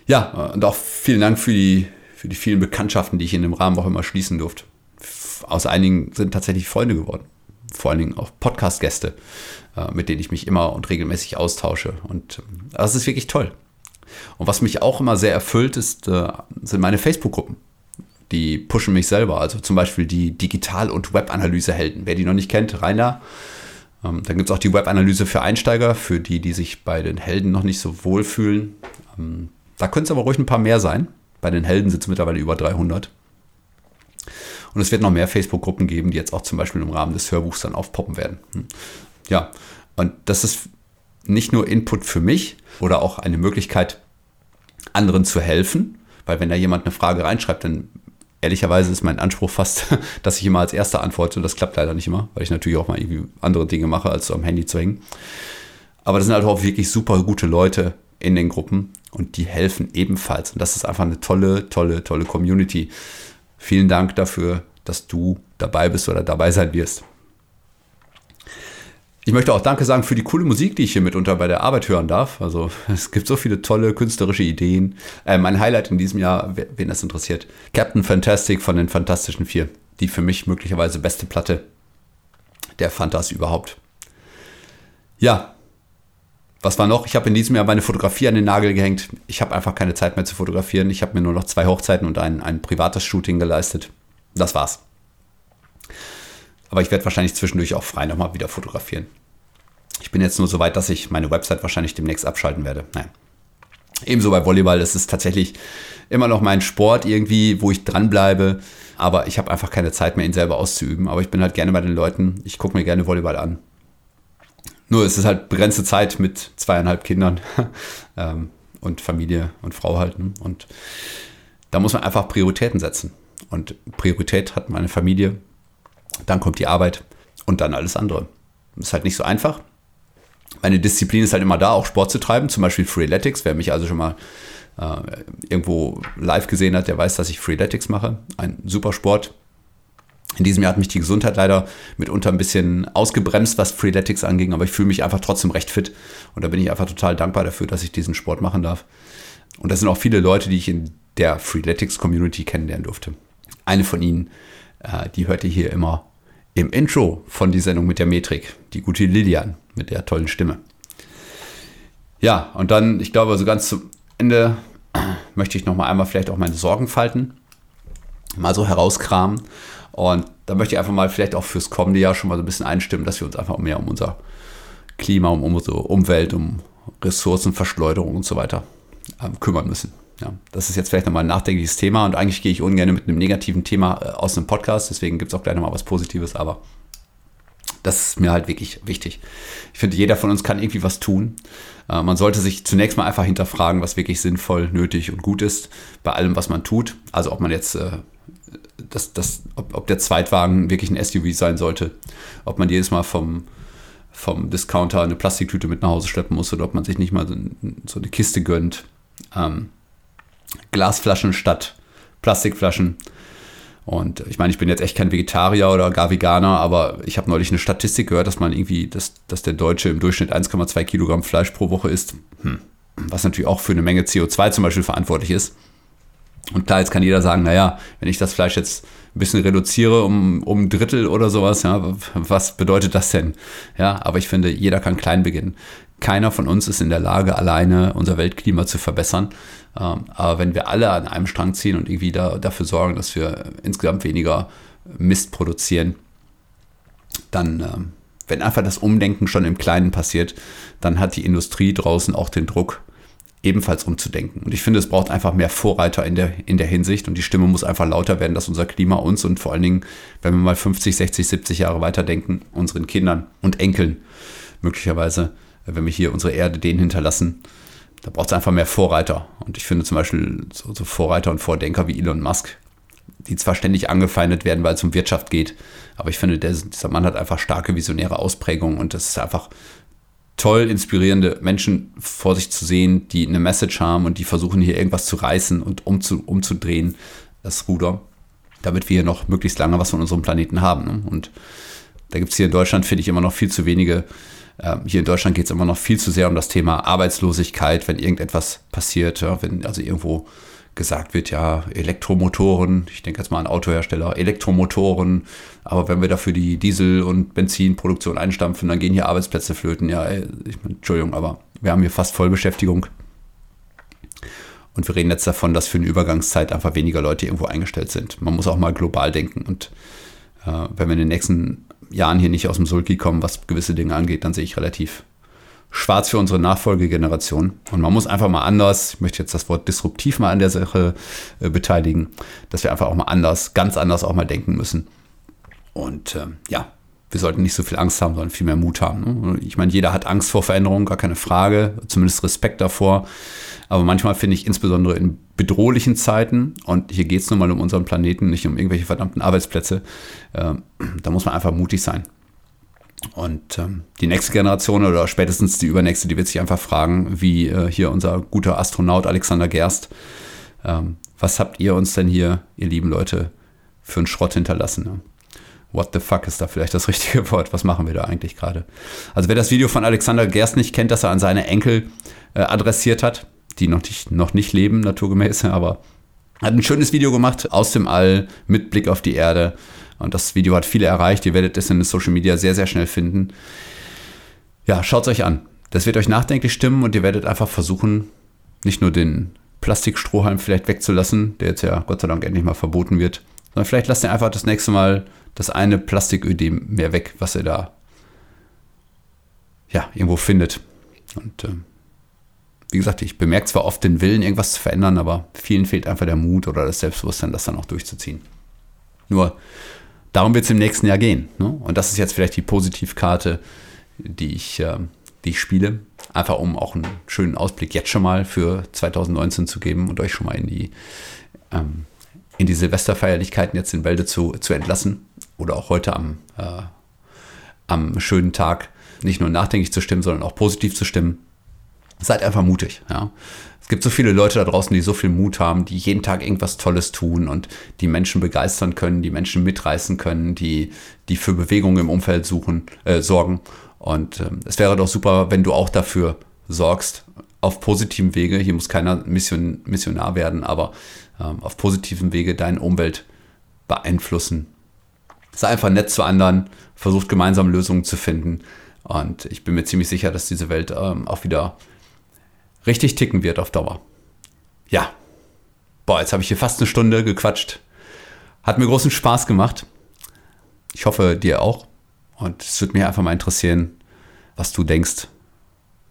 Ja, und auch vielen Dank für die, für die vielen Bekanntschaften, die ich in dem Rahmen auch immer schließen durfte. Aus einigen sind tatsächlich Freunde geworden. Vor allen Dingen auch Podcast-Gäste, äh, mit denen ich mich immer und regelmäßig austausche. Und ähm, das ist wirklich toll. Und was mich auch immer sehr erfüllt, ist, äh, sind meine Facebook-Gruppen. Die pushen mich selber. Also zum Beispiel die Digital- und Web-Analyse-Helden. Wer die noch nicht kennt, rein da. Ähm, dann gibt es auch die Web-Analyse für Einsteiger, für die, die sich bei den Helden noch nicht so wohl fühlen. Ähm, da können es aber ruhig ein paar mehr sein. Bei den Helden sind es mittlerweile über 300. Und es wird noch mehr Facebook-Gruppen geben, die jetzt auch zum Beispiel im Rahmen des Hörbuchs dann aufpoppen werden. Hm. Ja, und das ist nicht nur Input für mich oder auch eine Möglichkeit, anderen zu helfen, weil wenn da jemand eine Frage reinschreibt, dann ehrlicherweise ist mein Anspruch fast, dass ich immer als Erster antworte. Und das klappt leider nicht immer, weil ich natürlich auch mal irgendwie andere Dinge mache, als so am Handy zu hängen. Aber das sind halt auch wirklich super gute Leute in den Gruppen und die helfen ebenfalls. Und das ist einfach eine tolle, tolle, tolle Community. Vielen Dank dafür, dass du dabei bist oder dabei sein wirst. Ich möchte auch Danke sagen für die coole Musik, die ich hier mitunter bei der Arbeit hören darf. Also es gibt so viele tolle künstlerische Ideen. Äh, mein Highlight in diesem Jahr, wen das interessiert, Captain Fantastic von den Fantastischen Vier. Die für mich möglicherweise beste Platte der Fantas überhaupt. Ja, was war noch? Ich habe in diesem Jahr meine Fotografie an den Nagel gehängt. Ich habe einfach keine Zeit mehr zu fotografieren. Ich habe mir nur noch zwei Hochzeiten und ein, ein privates Shooting geleistet. Das war's. Aber ich werde wahrscheinlich zwischendurch auch frei nochmal wieder fotografieren. Ich bin jetzt nur so weit, dass ich meine Website wahrscheinlich demnächst abschalten werde. Nein. Ebenso bei Volleyball, das ist tatsächlich immer noch mein Sport irgendwie, wo ich dranbleibe. Aber ich habe einfach keine Zeit mehr, ihn selber auszuüben. Aber ich bin halt gerne bei den Leuten. Ich gucke mir gerne Volleyball an. Nur es ist halt begrenzte Zeit mit zweieinhalb Kindern ähm, und Familie und Frau halten. Und da muss man einfach Prioritäten setzen. Und Priorität hat meine Familie, dann kommt die Arbeit und dann alles andere. Ist halt nicht so einfach. Meine Disziplin ist halt immer da, auch Sport zu treiben, zum Beispiel Freeletics. Wer mich also schon mal äh, irgendwo live gesehen hat, der weiß, dass ich Freeletics mache. Ein super Sport. In diesem Jahr hat mich die Gesundheit leider mitunter ein bisschen ausgebremst, was Freeletics anging, aber ich fühle mich einfach trotzdem recht fit. Und da bin ich einfach total dankbar dafür, dass ich diesen Sport machen darf. Und das sind auch viele Leute, die ich in der Freeletics-Community kennenlernen durfte. Eine von ihnen, äh, die hört ihr hier immer im Intro von die Sendung mit der Metrik, die gute Lilian mit der tollen Stimme. Ja, und dann, ich glaube, so ganz zum Ende möchte ich noch mal einmal vielleicht auch meine Sorgenfalten mal so herauskramen. Und da möchte ich einfach mal vielleicht auch fürs kommende Jahr schon mal so ein bisschen einstimmen, dass wir uns einfach mehr um unser Klima, um unsere Umwelt, um Ressourcenverschleuderung und so weiter ähm, kümmern müssen. Ja, das ist jetzt vielleicht nochmal ein nachdenkliches Thema und eigentlich gehe ich ungern mit einem negativen Thema äh, aus einem Podcast, deswegen gibt es auch gleich nochmal was Positives, aber das ist mir halt wirklich wichtig. Ich finde, jeder von uns kann irgendwie was tun. Äh, man sollte sich zunächst mal einfach hinterfragen, was wirklich sinnvoll, nötig und gut ist bei allem, was man tut. Also ob man jetzt, äh, das, das, ob, ob der Zweitwagen wirklich ein SUV sein sollte, ob man jedes Mal vom, vom Discounter eine Plastiktüte mit nach Hause schleppen muss oder ob man sich nicht mal so, so eine Kiste gönnt. Ähm, Glasflaschen statt Plastikflaschen. Und ich meine, ich bin jetzt echt kein Vegetarier oder gar Veganer, aber ich habe neulich eine Statistik gehört, dass man irgendwie, dass, dass der Deutsche im Durchschnitt 1,2 Kilogramm Fleisch pro Woche isst. Hm. Was natürlich auch für eine Menge CO2 zum Beispiel verantwortlich ist. Und klar, jetzt kann jeder sagen, naja, wenn ich das Fleisch jetzt ein bisschen reduziere um, um ein Drittel oder sowas, ja, was bedeutet das denn? Ja, aber ich finde, jeder kann klein beginnen. Keiner von uns ist in der Lage, alleine unser Weltklima zu verbessern. Ähm, aber wenn wir alle an einem Strang ziehen und irgendwie da, dafür sorgen, dass wir insgesamt weniger Mist produzieren, dann, ähm, wenn einfach das Umdenken schon im Kleinen passiert, dann hat die Industrie draußen auch den Druck, ebenfalls umzudenken. Und ich finde, es braucht einfach mehr Vorreiter in der, in der Hinsicht und die Stimme muss einfach lauter werden, dass unser Klima uns und vor allen Dingen, wenn wir mal 50, 60, 70 Jahre weiterdenken, unseren Kindern und Enkeln möglicherweise, wenn wir hier unsere Erde denen hinterlassen, da braucht es einfach mehr Vorreiter. Und ich finde zum Beispiel so, so, Vorreiter und Vordenker wie Elon Musk, die zwar ständig angefeindet werden, weil es um Wirtschaft geht, aber ich finde, der, dieser Mann hat einfach starke visionäre Ausprägungen und das ist einfach toll, inspirierende Menschen vor sich zu sehen, die eine Message haben und die versuchen hier irgendwas zu reißen und umzu, umzudrehen, das Ruder, damit wir hier noch möglichst lange was von unserem Planeten haben. Ne? Und Da gibt es hier in Deutschland, finde ich, immer noch viel zu wenige. Ähm, hier in Deutschland geht es immer noch viel zu sehr um das Thema Arbeitslosigkeit, wenn irgendetwas passiert, ja, wenn also irgendwo gesagt wird, ja, Elektromotoren, ich denke jetzt mal an Autohersteller, Elektromotoren, aber wenn wir dafür die Diesel- und Benzinproduktion einstampfen, dann gehen hier Arbeitsplätze flöten. Ja, ich, Entschuldigung, aber wir haben hier fast Vollbeschäftigung. Und wir reden jetzt davon, dass für eine Übergangszeit einfach weniger Leute irgendwo eingestellt sind. Man muss auch mal global denken. Und äh, wenn wir in den nächsten Jahren hier nicht aus dem Sulki kommen, was gewisse Dinge angeht, dann sehe ich relativ schwarz für unsere Nachfolgegeneration. Und man muss einfach mal anders, ich möchte jetzt das Wort disruptiv mal an der Sache äh, beteiligen, dass wir einfach auch mal anders, ganz anders auch mal denken müssen. Und äh, ja, wir sollten nicht so viel Angst haben, sondern viel mehr Mut haben. Ne? Ich meine, jeder hat Angst vor Veränderungen, gar keine Frage, zumindest Respekt davor. Aber manchmal finde ich insbesondere in bedrohlichen Zeiten, und hier geht es nun mal um unseren Planeten, nicht um irgendwelche verdammten Arbeitsplätze, äh, da muss man einfach mutig sein. Und ähm, die nächste Generation oder spätestens die übernächste, die wird sich einfach fragen, wie äh, hier unser guter Astronaut Alexander Gerst, ähm, was habt ihr uns denn hier, ihr lieben Leute, für einen Schrott hinterlassen? Ne? What the fuck ist da vielleicht das richtige Wort? Was machen wir da eigentlich gerade? Also wer das Video von Alexander Gerst nicht kennt, das er an seine Enkel äh, adressiert hat, die noch nicht, noch nicht leben, naturgemäß, aber hat ein schönes Video gemacht aus dem All mit Blick auf die Erde und das Video hat viele erreicht. Ihr werdet es in den Social Media sehr, sehr schnell finden. Ja, schaut es euch an. Das wird euch nachdenklich stimmen und ihr werdet einfach versuchen, nicht nur den Plastikstrohhalm vielleicht wegzulassen, der jetzt ja Gott sei Dank endlich mal verboten wird, sondern vielleicht lasst ihr einfach das nächste Mal das eine Plastiködem mehr weg, was ihr da ja, irgendwo findet. Und äh, wie gesagt, ich bemerke zwar oft den Willen, irgendwas zu verändern, aber vielen fehlt einfach der Mut oder das Selbstbewusstsein, das dann auch durchzuziehen. Nur darum wird es im nächsten Jahr gehen. Ne? Und das ist jetzt vielleicht die Positivkarte, die ich, äh, die ich spiele. Einfach um auch einen schönen Ausblick jetzt schon mal für 2019 zu geben und euch schon mal in die, ähm, in die Silvesterfeierlichkeiten jetzt in Bälde zu, zu entlassen. Oder auch heute am, äh, am schönen Tag nicht nur nachdenklich zu stimmen, sondern auch positiv zu stimmen. Seid einfach mutig. Ja? Gibt so viele Leute da draußen, die so viel Mut haben, die jeden Tag irgendwas Tolles tun und die Menschen begeistern können, die Menschen mitreißen können, die, die für Bewegung im Umfeld suchen, äh, sorgen. Und äh, es wäre doch super, wenn du auch dafür sorgst, auf positivem Wege, hier muss keiner Mission, Missionar werden, aber ähm, auf positivem Wege deine Umwelt beeinflussen. Sei einfach nett zu anderen, versucht gemeinsam Lösungen zu finden. Und ich bin mir ziemlich sicher, dass diese Welt ähm, auch wieder richtig ticken wird auf Dauer. Ja. Boah, jetzt habe ich hier fast eine Stunde gequatscht. Hat mir großen Spaß gemacht. Ich hoffe, dir auch. Und es würde mich einfach mal interessieren, was du denkst.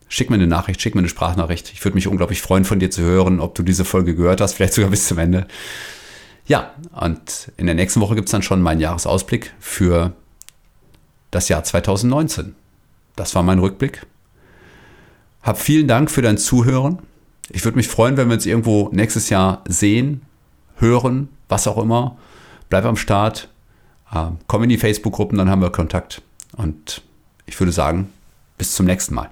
Schick mir eine Nachricht, schick mir eine Sprachnachricht. Ich würde mich unglaublich freuen, von dir zu hören, ob du diese Folge gehört hast, vielleicht sogar bis zum Ende. Ja, und in der nächsten Woche gibt es dann schon meinen Jahresausblick für das Jahr 2019. Das war mein Rückblick. Hab vielen Dank für dein Zuhören. Ich würde mich freuen, wenn wir uns irgendwo nächstes Jahr sehen, hören, was auch immer. Bleib am Start. Ähm, komm in die Facebook-Gruppen, dann haben wir Kontakt. Und ich würde sagen, bis zum nächsten Mal.